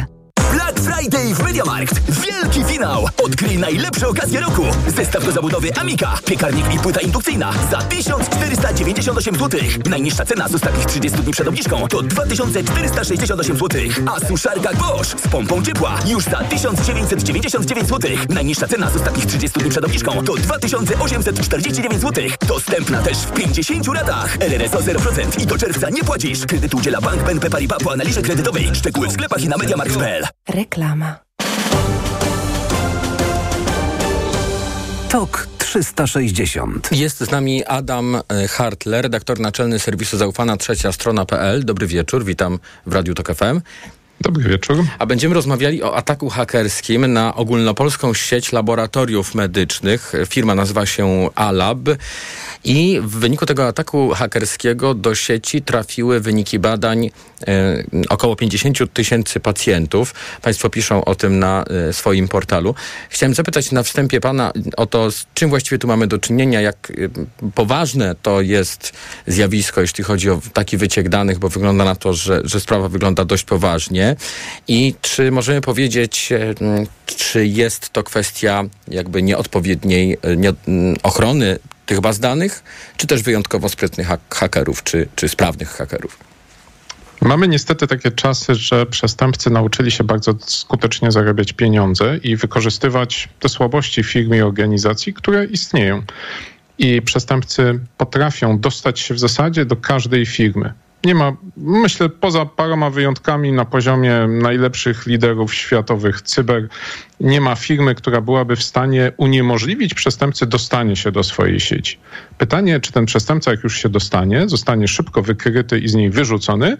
Black Friday w MediaMarkt. Wielki finał. Odkryj najlepsze okazje roku. Zestaw do zabudowy Amika. Piekarnik i płyta indukcyjna za 1498 zł. Najniższa cena z ostatnich 30 dni przed obniżką to 2468 zł. A suszarka Bosch z pompą ciepła już za 1999 zł. Najniższa cena z ostatnich 30 dni przed obniżką to 2849 zł. Dostępna też w 50 ratach. RRSO 0% i do czerwca nie płacisz. Kredyt udziela Bank BNP Paribas po analizie kredytowej. Szczegóły w sklepach i na mediamarkt.pl. Reklama. TOK 360. Jest z nami Adam e, Hartler, redaktor naczelny serwisu zaufana trzecia strona.pl. Dobry wieczór, witam w Radiu Tok FM. Dobry wieczór. A będziemy rozmawiali o ataku hakerskim na ogólnopolską sieć laboratoriów medycznych. Firma nazywa się Alab i w wyniku tego ataku hakerskiego do sieci trafiły wyniki badań e, około 50 tysięcy pacjentów. Państwo piszą o tym na e, swoim portalu. Chciałem zapytać na wstępie pana o to, z czym właściwie tu mamy do czynienia, jak e, poważne to jest zjawisko, jeśli chodzi o taki wyciek danych, bo wygląda na to, że, że sprawa wygląda dość poważnie. I czy możemy powiedzieć, e, czy jest to kwestia jakby nieodpowiedniej e, nie, m, ochrony tych baz danych, czy też wyjątkowo sprytnych hak- hakerów, czy, czy sprawnych hakerów? Mamy niestety takie czasy, że przestępcy nauczyli się bardzo skutecznie zarabiać pieniądze i wykorzystywać te słabości firm i organizacji, które istnieją. I przestępcy potrafią dostać się w zasadzie do każdej firmy. Nie ma, myślę, poza paroma wyjątkami na poziomie najlepszych liderów światowych cyber, nie ma firmy, która byłaby w stanie uniemożliwić przestępcy dostanie się do swojej sieci. Pytanie, czy ten przestępca, jak już się dostanie, zostanie szybko wykryty i z niej wyrzucony,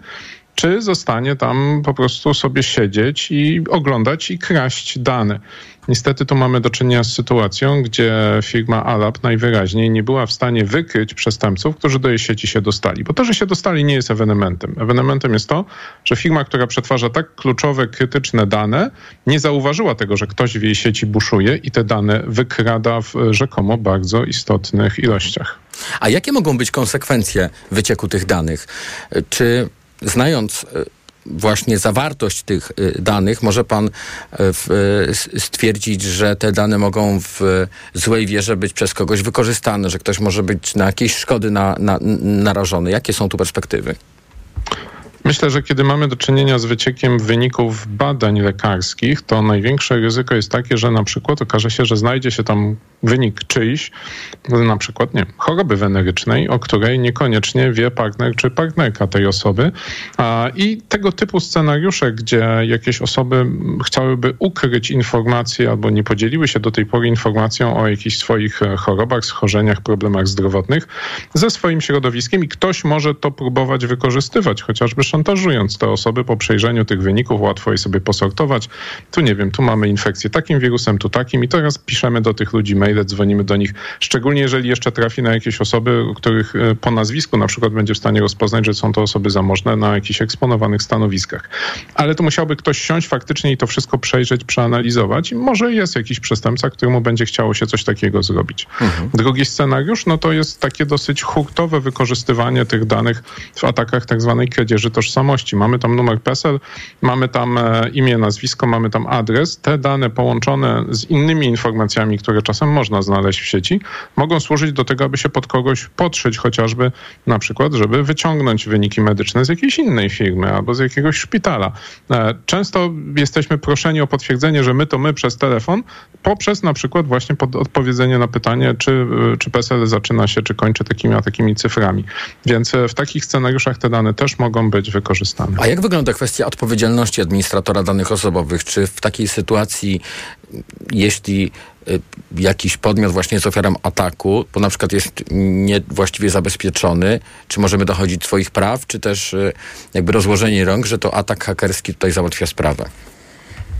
czy zostanie tam po prostu sobie siedzieć i oglądać i kraść dane. Niestety tu mamy do czynienia z sytuacją, gdzie firma Alap najwyraźniej nie była w stanie wykryć przestępców, którzy do jej sieci się dostali. Bo to, że się dostali, nie jest ewenementem. Ewenementem jest to, że firma, która przetwarza tak kluczowe, krytyczne dane, nie zauważyła tego, że ktoś w jej sieci buszuje i te dane wykrada w rzekomo bardzo istotnych ilościach. A jakie mogą być konsekwencje wycieku tych danych? Czy znając e, właśnie zawartość tych e, danych, może pan e, stwierdzić, że te dane mogą w złej wierze być przez kogoś wykorzystane, że ktoś może być na jakieś szkody na, na, narażony. Jakie są tu perspektywy? Myślę, że kiedy mamy do czynienia z wyciekiem wyników badań lekarskich, to największe ryzyko jest takie, że na przykład okaże się, że znajdzie się tam wynik czyjś, na przykład nie, choroby wenerycznej, o której niekoniecznie wie partner czy partnerka tej osoby. I tego typu scenariusze, gdzie jakieś osoby chciałyby ukryć informacje albo nie podzieliły się do tej pory informacją o jakichś swoich e, chorobach, schorzeniach, problemach zdrowotnych ze swoim środowiskiem i ktoś może to próbować wykorzystywać, chociażby szantażując te osoby po przejrzeniu tych wyników, łatwo je sobie posortować. Tu nie wiem, tu mamy infekcję takim wirusem, tu takim i teraz piszemy do tych ludzi maile, dzwonimy do nich, szczególnie jeżeli jeszcze trafi na jakieś osoby, których e, po nazwisku na przykład będzie w stanie rozpoznać, że są to osoby zamożne na jakichś eksponowanych stanowiskach. Ale tu musiałby ktoś siąść faktycznie i to wszystko przejrzeć, przeanalizować i może jest jakiś przestępca, któremu będzie chciało się coś takiego zrobić. Drugi scenariusz, no to jest takie dosyć hurtowe wykorzystywanie tych danych w atakach tak zwanej kradzieży tożsamości. Mamy tam numer PESEL, mamy tam e, imię, nazwisko, mamy tam adres. Te dane połączone z innymi informacjami, które czasem można znaleźć w sieci, mogą służyć do tego, aby się pod kogoś podszyć, chociażby na przykład, żeby wyciągnąć wyniki medyczne z jakiejś innej firmy albo z jakiegoś szpitala. E, Często jesteśmy proszeni o potwierdzenie, że my to my przez telefon, poprzez na przykład właśnie odpowiedzenie na pytanie, czy, e, czy PESEL zaczyna się, czy kończy takimi a takimi cyframi. Więc w takich scenariuszach te dane też mogą być wykorzystane. A jak wygląda kwestia odpowiedzialności administratora danych osobowych? Czy w takiej sytuacji, jeśli y, jakiś podmiot właśnie jest ofiarą ataku, bo na przykład jest niewłaściwie zabezpieczony, czy możemy dochodzić swoich praw, czy też y, jakby rozłożenie rąk, że to atak hakerski tutaj załatwia sprawę?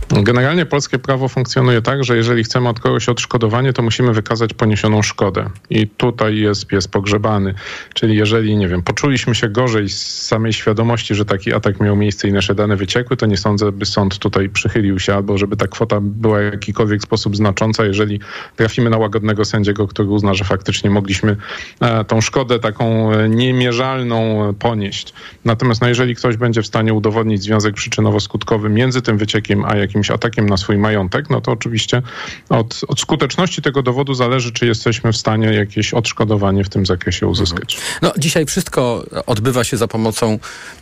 Generalnie polskie prawo funkcjonuje tak, że jeżeli chcemy od kogoś odszkodowanie, to musimy wykazać poniesioną szkodę. I tutaj jest pies pogrzebany. Czyli jeżeli, nie wiem, poczuliśmy się gorzej z samej świadomości, że taki atak miał miejsce i nasze dane wyciekły, to nie sądzę, by sąd tutaj przychylił się albo żeby ta kwota była w jakikolwiek sposób znacząca, jeżeli trafimy na łagodnego sędziego, który uzna, że faktycznie mogliśmy e, tą szkodę taką e, niemierzalną e, ponieść. Natomiast no, jeżeli ktoś będzie w stanie udowodnić związek przyczynowo-skutkowy między tym wyciekiem a jakimś atakiem na swój majątek, no to oczywiście od, od skuteczności tego dowodu zależy, czy jesteśmy w stanie jakieś odszkodowanie w tym zakresie uzyskać. No, dzisiaj wszystko odbywa się za pomocą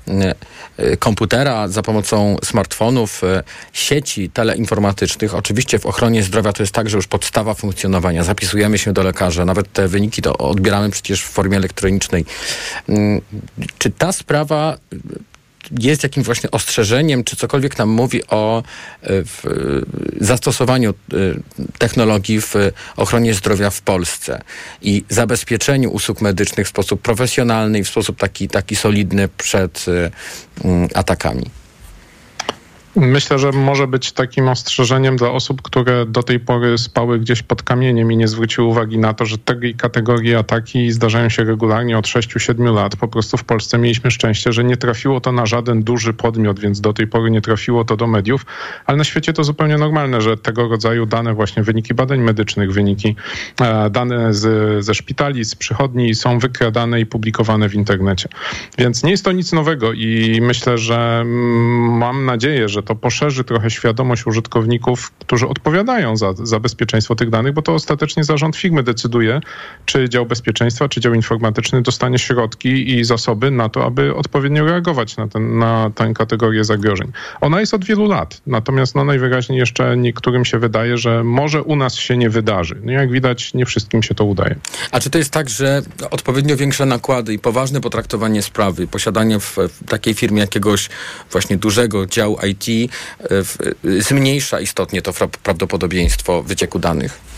e, e, komputera, za pomocą smartfonów, e, sieci teleinformatycznych. Oczywiście w ochronie zdrowia to jest tak, że już podstawa funkcjonowania. Zapisujemy się do lekarza, nawet te wyniki to odbieramy przecież w formie elektronicznej. Mm, Czy ta sprawa jest jakimś właśnie ostrzeżeniem, czy cokolwiek nam mówi o e, e, zastosowaniu e, technologii w ochronie zdrowia w Polsce i zabezpieczeniu usług medycznych w sposób profesjonalny i w sposób taki, taki solidny przed atakami. Myślę, że może być takim ostrzeżeniem dla osób, które do tej pory spały gdzieś pod kamieniem i nie zwróciły uwagi na to, że tej kategorii ataki zdarzają się regularnie od 6-7 lat. Po prostu w Polsce mieliśmy szczęście, że nie trafiło to na żaden duży podmiot, więc do tej pory nie trafiło to do mediów, ale na świecie to zupełnie normalne, że tego rodzaju dane, właśnie wyniki badań medycznych, wyniki e, dane z, ze szpitali, z przychodni są wykradane i publikowane w internecie. Więc nie jest to nic nowego i myślę, że mm, mam nadzieję, że to poszerzy trochę świadomość użytkowników, którzy odpowiadają za, za bezpieczeństwo tych danych, bo to ostatecznie zarząd firmy decyduje, czy dział bezpieczeństwa, czy dział informatyczny dostanie środki i zasoby na to, aby odpowiednio reagować na, ten, na tę kategorię zagrożeń. Ona jest od wielu lat, natomiast no, najwyraźniej jeszcze niektórym się wydaje, że może u nas się nie wydarzy. No jak widać, nie wszystkim się to udaje. A czy to jest tak, że odpowiednio większe nakłady i poważne potraktowanie sprawy, posiadanie w, w takiej firmie jakiegoś właśnie dużego działu IT e, w, e, zmniejsza istotnie to prawdopodobieństwo wycieku danych?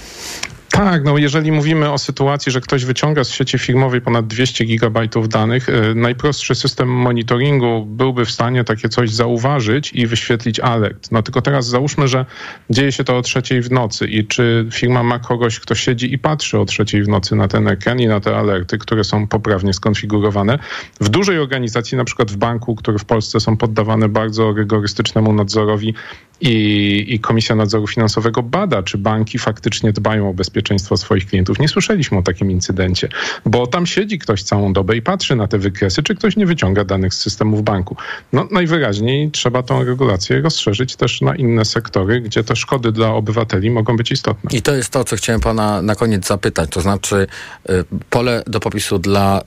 Tak, no jeżeli mówimy o sytuacji, że ktoś wyciąga z sieci firmowej ponad 200 gigabajtów danych, y, najprostszy system monitoringu byłby w stanie takie coś zauważyć i wyświetlić alert. No tylko teraz załóżmy, że dzieje się to o trzeciej w nocy i czy firma ma kogoś, kto siedzi i patrzy o trzeciej w nocy na ten ekran i na te alerty, które są poprawnie skonfigurowane. W dużej organizacji, na przykład w banku, które w Polsce są poddawane bardzo rygorystycznemu nadzorowi, i, i Komisja Nadzoru Finansowego bada, czy banki faktycznie dbają o bezpieczeństwo swoich klientów. Nie słyszeliśmy o takim incydencie, bo tam siedzi ktoś całą dobę i patrzy na te wykresy, czy ktoś nie wyciąga danych z systemów banku. No najwyraźniej trzeba tą regulację rozszerzyć też na inne sektory, gdzie te szkody dla obywateli mogą być istotne. I to jest to, co chciałem pana na koniec zapytać, to znaczy y, pole do popisu dla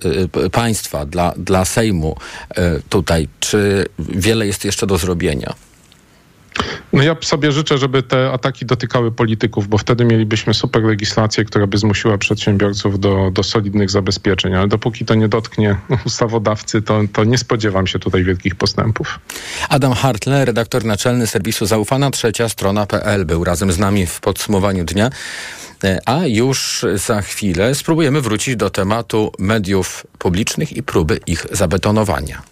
y, państwa, dla, dla Sejmu y, tutaj, czy wiele jest jeszcze do zrobienia? No ja sobie życzę, żeby te ataki dotykały polityków, bo wtedy mielibyśmy super legislację, która by zmusiła przedsiębiorców do, do solidnych zabezpieczeń, ale dopóki to nie dotknie ustawodawcy, to, to nie spodziewam się tutaj wielkich postępów. Adam Hartle, redaktor naczelny serwisu Zaufana Trzecia Strona.pl był razem z nami w podsumowaniu dnia. A już za chwilę spróbujemy wrócić do tematu mediów publicznych i próby ich zabetonowania.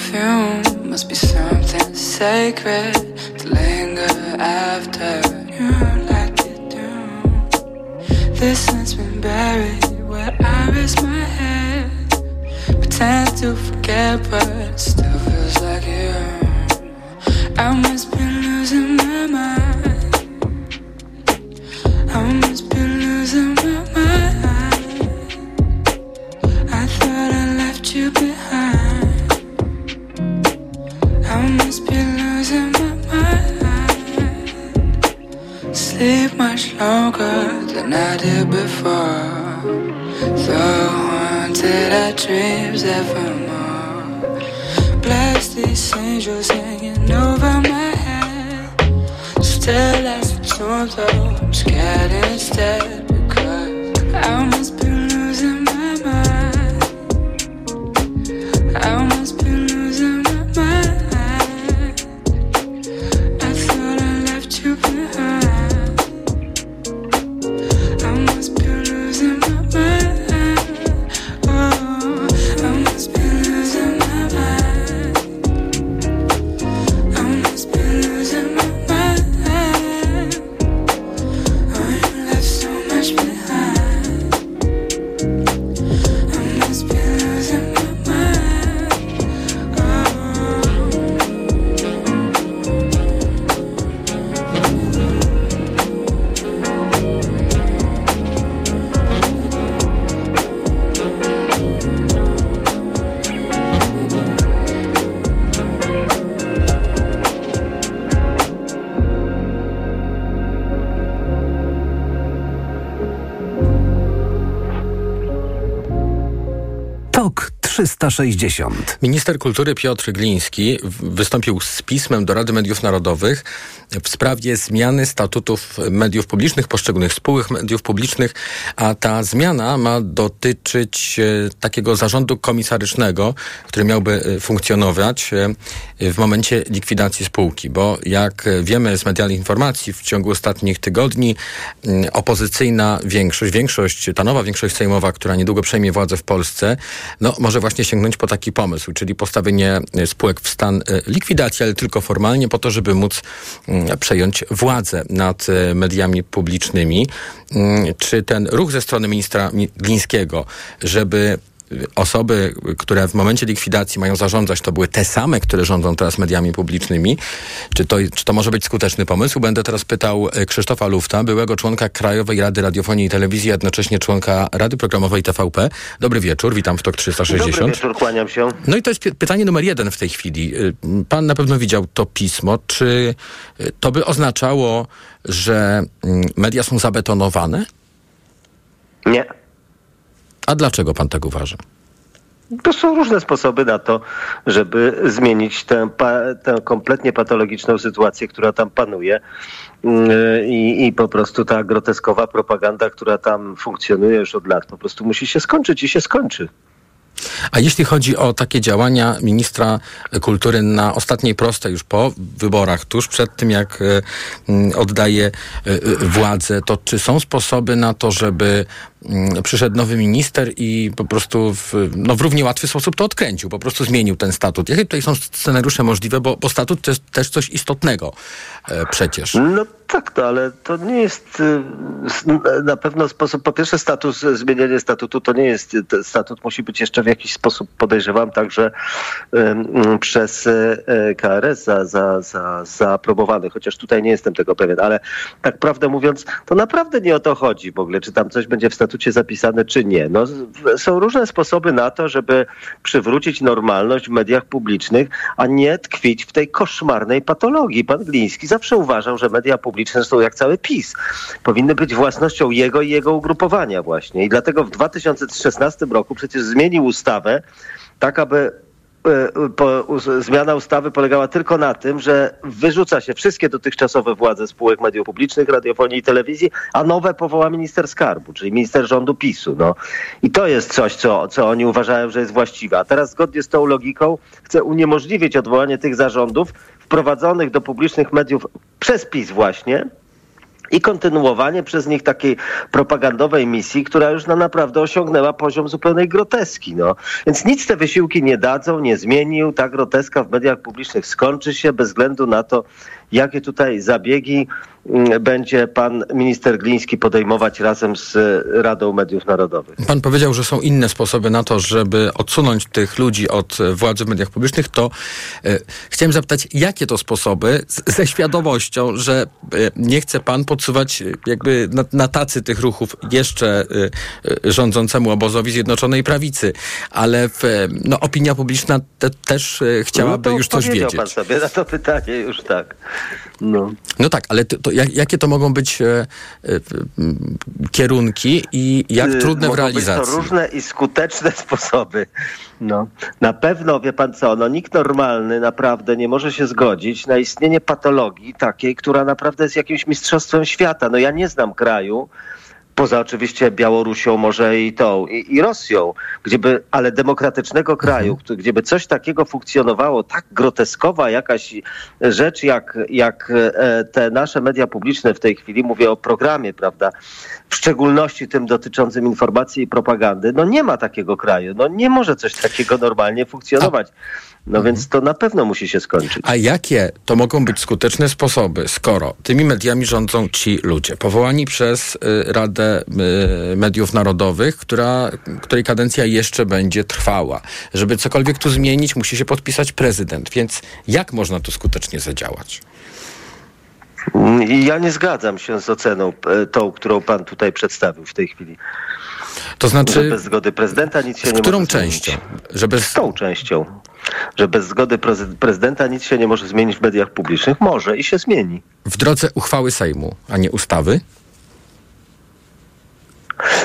Perfume must be something sacred to linger after you like it do. This scent's been buried where I rest my head. Pretend to forget, but it still feels like you. Dreams evermore. Bless these angels hanging over my head. Still as a tomb, though I'm scared instead 360. Minister kultury Piotr Gliński wystąpił z pismem do Rady Mediów Narodowych w sprawie zmiany statutów mediów publicznych, poszczególnych spółek mediów publicznych, a ta zmiana ma dotyczyć e, takiego zarządu komisarycznego, który miałby e, funkcjonować e, w momencie likwidacji spółki, bo jak wiemy z medialnych informacji w ciągu ostatnich tygodni mm, opozycyjna większość, większość, ta nowa większość sejmowa, która niedługo przejmie władzę w Polsce, no może właśnie sięgnąć po taki pomysł, czyli postawienie e, spółek w stan e, likwidacji, ale tylko formalnie po to, żeby móc mm, przejąć władzę nad e, mediami publicznymi. Mm, Czy ten ruch ze strony ministra Mi- Glińskiego, żeby osoby, które w momencie likwidacji mają zarządzać, to były te same, które rządzą teraz mediami publicznymi? Czy to, czy to może być skuteczny pomysł? Będę teraz pytał y, Krzysztofa Lufta, byłego członka Krajowej Rady Radiofonii i Telewizji, jednocześnie członka Rady Programowej TVP. Dobry wieczór, witam w TOK 360. Dobry wieczór, kłaniam się. No i to jest py- pytanie numer jeden w tej chwili. Y, Pan na pewno widział to pismo. Czy y, to by oznaczało, że mm, media są zabetonowane? Nie. A dlaczego pan tak uważa? To są różne sposoby na to, żeby zmienić tę, tę kompletnie patologiczną sytuację, która tam panuje. Yy, I, I po prostu ta groteskowa propaganda, która tam funkcjonuje już od lat, po prostu musi się skończyć i się skończy. A jeśli chodzi o takie działania ministra kultury na ostatniej prostej, już po wyborach, tuż przed tym, jak e, oddaje e, e, władzę, to czy są sposoby na to, żeby przyszedł nowy minister i po prostu w, no, w równie łatwy sposób to odkręcił, po prostu zmienił ten statut? Jakie tutaj są scenariusze możliwe, bo, bo statut to jest też coś istotnego przecież. No tak, to, ale to nie jest y, na pewno sposób. Po pierwsze, status, statutu to nie jest. te- Statut musi być jeszcze w jakiś sposób, podejrzewam, także ym, przez y, y, KRS za, za, za, chociaż tutaj nie jestem tego pewien, ale tak prawdę mówiąc, to naprawdę nie o to chodzi w ogóle, czy tam coś będzie w statucie zapisane, czy nie. No, są różne sposoby na to, żeby przywrócić normalność w mediach publicznych, a nie tkwić w tej koszmarnej patologii. Pan Gliński zawsze uważał, że media publiczne są jak cały PiS. Powinny być własnością jego i jego ugrupowania właśnie. I dlatego w 2016 roku przecież zmienił ustawę tak, aby e, zmiana ustawy polegała tylko na tym, że wyrzuca się wszystkie dotychczasowe władze spółek mediów publicznych, radiofonii i telewizji, a nowe powoła minister skarbu, czyli minister rządu PiSu. No. I to jest coś, co, co oni uważają, że jest właściwe. A teraz zgodnie z tą logiką chce uniemożliwić odwołanie tych zarządów wprowadzonych do publicznych mediów przez PiS właśnie, i kontynuowanie przez nich takiej propagandowej misji, która już no, naprawdę osiągnęła poziom zupełnej groteski. No. Więc nic te wysiłki nie dadzą, nie zmienił. Ta groteska w mediach publicznych skończy się bez względu na to, jakie tutaj zabiegi będzie pan minister Gliński podejmować razem z Radą Mediów Narodowych. Pan powiedział, że są inne sposoby na to, żeby odsunąć tych ludzi od władzy w mediach publicznych, to e, chciałem zapytać, jakie to sposoby, z, ze świadomością, że e, nie chce pan podsuwać e, jakby na, na tacy tych ruchów jeszcze e, e, rządzącemu obozowi Zjednoczonej Prawicy, ale w, e, no, opinia publiczna te, też chciałaby no to już coś wiedzieć. pan sobie na to pytanie już tak. No. No tak, ale to, to jak, jakie to mogą być e, e, kierunki i jak Y, trudne w mogą Być realizacji? to różne i skuteczne sposoby. No. Na pewno, wie pan co, no nikt normalny naprawdę nie może się zgodzić na istnienie patologii takiej, która naprawdę jest jakimś mistrzostwem świata. No ja nie znam kraju, poza oczywiście Białorusią może i tą, i, i Rosją, gdzieby, ale demokratycznego kraju, Mhm. gdzie- gdzieby coś takiego funkcjonowało, tak groteskowa jakaś rzecz, jak, jak e, te nasze media publiczne w tej chwili, mówię o programie, prawda, w szczególności tym dotyczącym informacji i propagandy, no nie ma takiego kraju, no nie może coś takiego normalnie funkcjonować. No więc to na pewno musi się skończyć. A jakie to mogą być skuteczne sposoby, skoro tymi mediami rządzą ci ludzie, powołani przez y, Radę y, Mediów Narodowych, która, której kadencja jeszcze będzie trwała? Żeby cokolwiek tu zmienić, musi się podpisać prezydent. Więc jak można tu skutecznie zadziałać? I ja nie zgadzam się z oceną tą, którą pan tutaj przedstawił w tej chwili. To Że znaczy, bez zgody prezydenta nic się z nie którą może zmienić. częścią? Żeby Z tą częścią. Że bez zgody prezy- prezydenta nic się nie może zmienić w mediach publicznych. Może i się zmieni. w drodze uchwały Sejmu, a nie ustawy?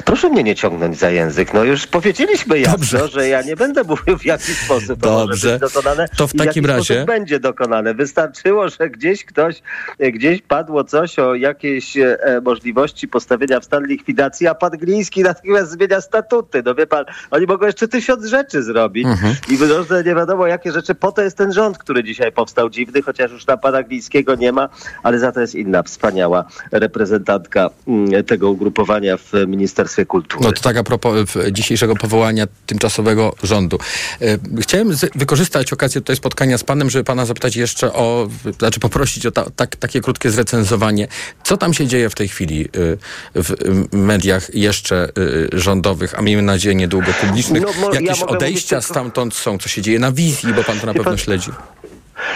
Proszę mnie nie ciągnąć za język. No już powiedzieliśmy jasno, że ja nie będę mówił w jaki sposób to może Dobrze. być dokonane. To w takim razie- będzie dokonane. Wystarczyło, że gdzieś ktoś, gdzieś padło coś o jakiejś e, możliwości postawienia w stan likwidacji, a pan Gliński natychmiast zmienia statuty. No wie pan, oni mogą jeszcze tysiąc rzeczy zrobić Mhm. i różne nie wiadomo jakie rzeczy. Po to jest ten rząd, który dzisiaj powstał dziwny, chociaż już na pana Glińskiego nie ma, ale za to jest inna wspaniała reprezentantka mm, tego ugrupowania w Ministerstwie Ministerstwie Kultury. No to tak a propos dzisiejszego powołania tymczasowego rządu. E, Chciałem wykorzystać okazję tutaj spotkania z panem, żeby pana zapytać jeszcze o, znaczy poprosić o ta, tak, takie krótkie zrecenzowanie. Co tam się dzieje w tej chwili e, w mediach jeszcze e, rządowych, a miejmy nadzieję niedługo publicznych? No, ja Jakieś mogę odejścia mówić stamtąd są? Co się dzieje na wizji, bo pan to na pewno śledzi.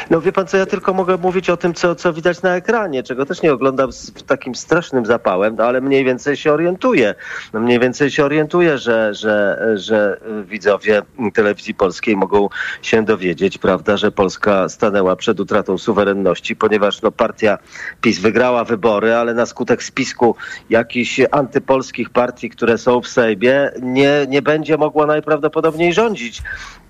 No wie pan co, ja tylko mogę mówić o tym, co, co widać na ekranie, czego też nie oglądam z takim strasznym zapałem, no ale mniej więcej się orientuję. No, mniej więcej się orientuję, że, że, że widzowie telewizji polskiej mogą się dowiedzieć, prawda, że Polska stanęła przed utratą suwerenności, ponieważ no, partia PiS wygrała wybory, ale na skutek spisku jakichś antypolskich partii, które są w Sejmie, nie, nie będzie mogła najprawdopodobniej rządzić.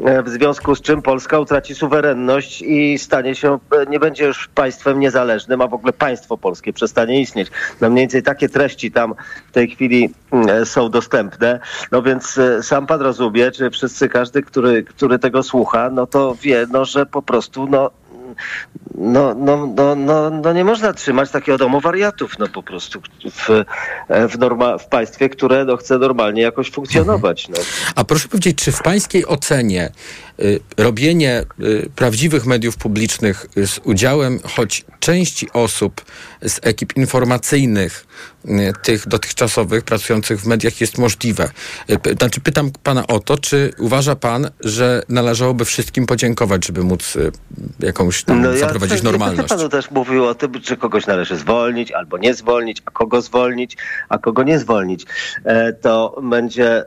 E, W związku z czym Polska utraci suwerenność i stanie się, e, nie będzie już państwem niezależnym, a w ogóle państwo polskie przestanie istnieć. No mniej więcej takie treści tam w tej chwili mm, są dostępne. No więc e, sam pan rozumie, czy wszyscy, każdy, który, który tego słucha, no to wie, no, że po prostu no, no, no, no, no, no nie można trzymać takiego domu wariatów, no po prostu w, w, norma, w państwie, które no, chce normalnie jakoś funkcjonować. No. A proszę powiedzieć, czy w pańskiej ocenie y, robienie y, prawdziwych mediów publicznych z udziałem choć części osób z ekip informacyjnych, tych dotychczasowych, pracujących w mediach jest możliwe? P- Znaczy pytam pana o to, czy uważa pan, że należałoby wszystkim podziękować, żeby móc y, jakąś tam No ja zaprowadzić Nie normalność? będę panu też mówił o tym, czy kogoś należy zwolnić albo nie zwolnić, a kogo zwolnić, a kogo nie zwolnić. E, To będzie e,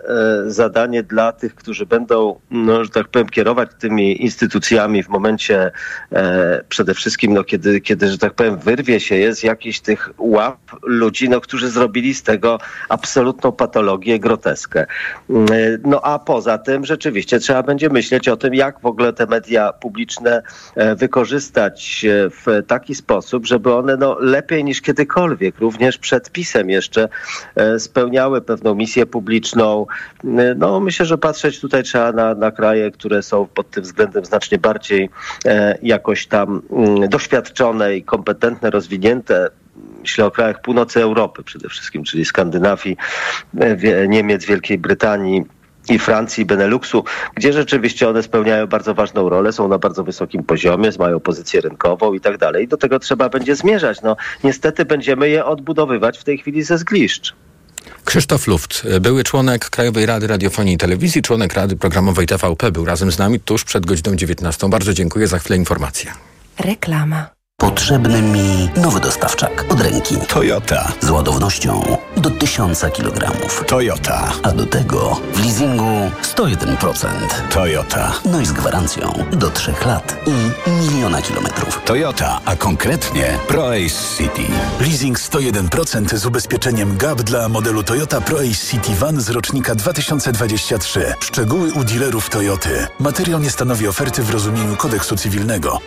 zadanie dla tych, którzy będą, no, że tak powiem, kierować tymi instytucjami w momencie e, przede wszystkim, no, kiedy, kiedy, że tak powiem, wyrwie się jest jakiś tych łap ludzi, no, którzy zrobili z tego absolutną patologię, groteskę. Mm, e, No a poza tym rzeczywiście trzeba będzie myśleć o tym, jak w ogóle te media publiczne e, wykorzystać e, w taki sposób, żeby one no, lepiej niż kiedykolwiek, również przed pisem jeszcze spełniały pewną misję publiczną. E, No myślę, że patrzeć tutaj trzeba na, na kraje, które są pod tym względem znacznie bardziej jakoś tam mm, doświadczone i kompetentne, rozwinięte. Myślę o krajach północy Europy przede wszystkim, czyli Skandynawii, e, Niemiec, Wielkiej Brytanii i Francji, Beneluxu, gdzie rzeczywiście one spełniają bardzo ważną rolę, są na bardzo wysokim poziomie, mają pozycję rynkową i tak dalej. Do tego trzeba będzie zmierzać. No, niestety będziemy je odbudowywać w tej chwili ze zgliszcz. Krzysztof Luft, były członek Krajowej Rady Radiofonii i Telewizji, członek Rady Programowej TVP, był razem z nami tuż przed godziną 19. Bardzo dziękuję za chwilę informacja. Reklama. Potrzebny mi nowy dostawczak od ręki. Toyota. Z ładownością do 1000 kg. Toyota. A do tego w leasingu 101%. Toyota. No i z gwarancją do 3 lat i miliona kilometrów. Toyota, a konkretnie ProAce City. Leasing 101% z ubezpieczeniem GAP dla modelu Toyota ProAce City Van z rocznika 2023. Szczegóły u dealerów Toyoty. Materiał nie stanowi oferty w rozumieniu kodeksu cywilnego.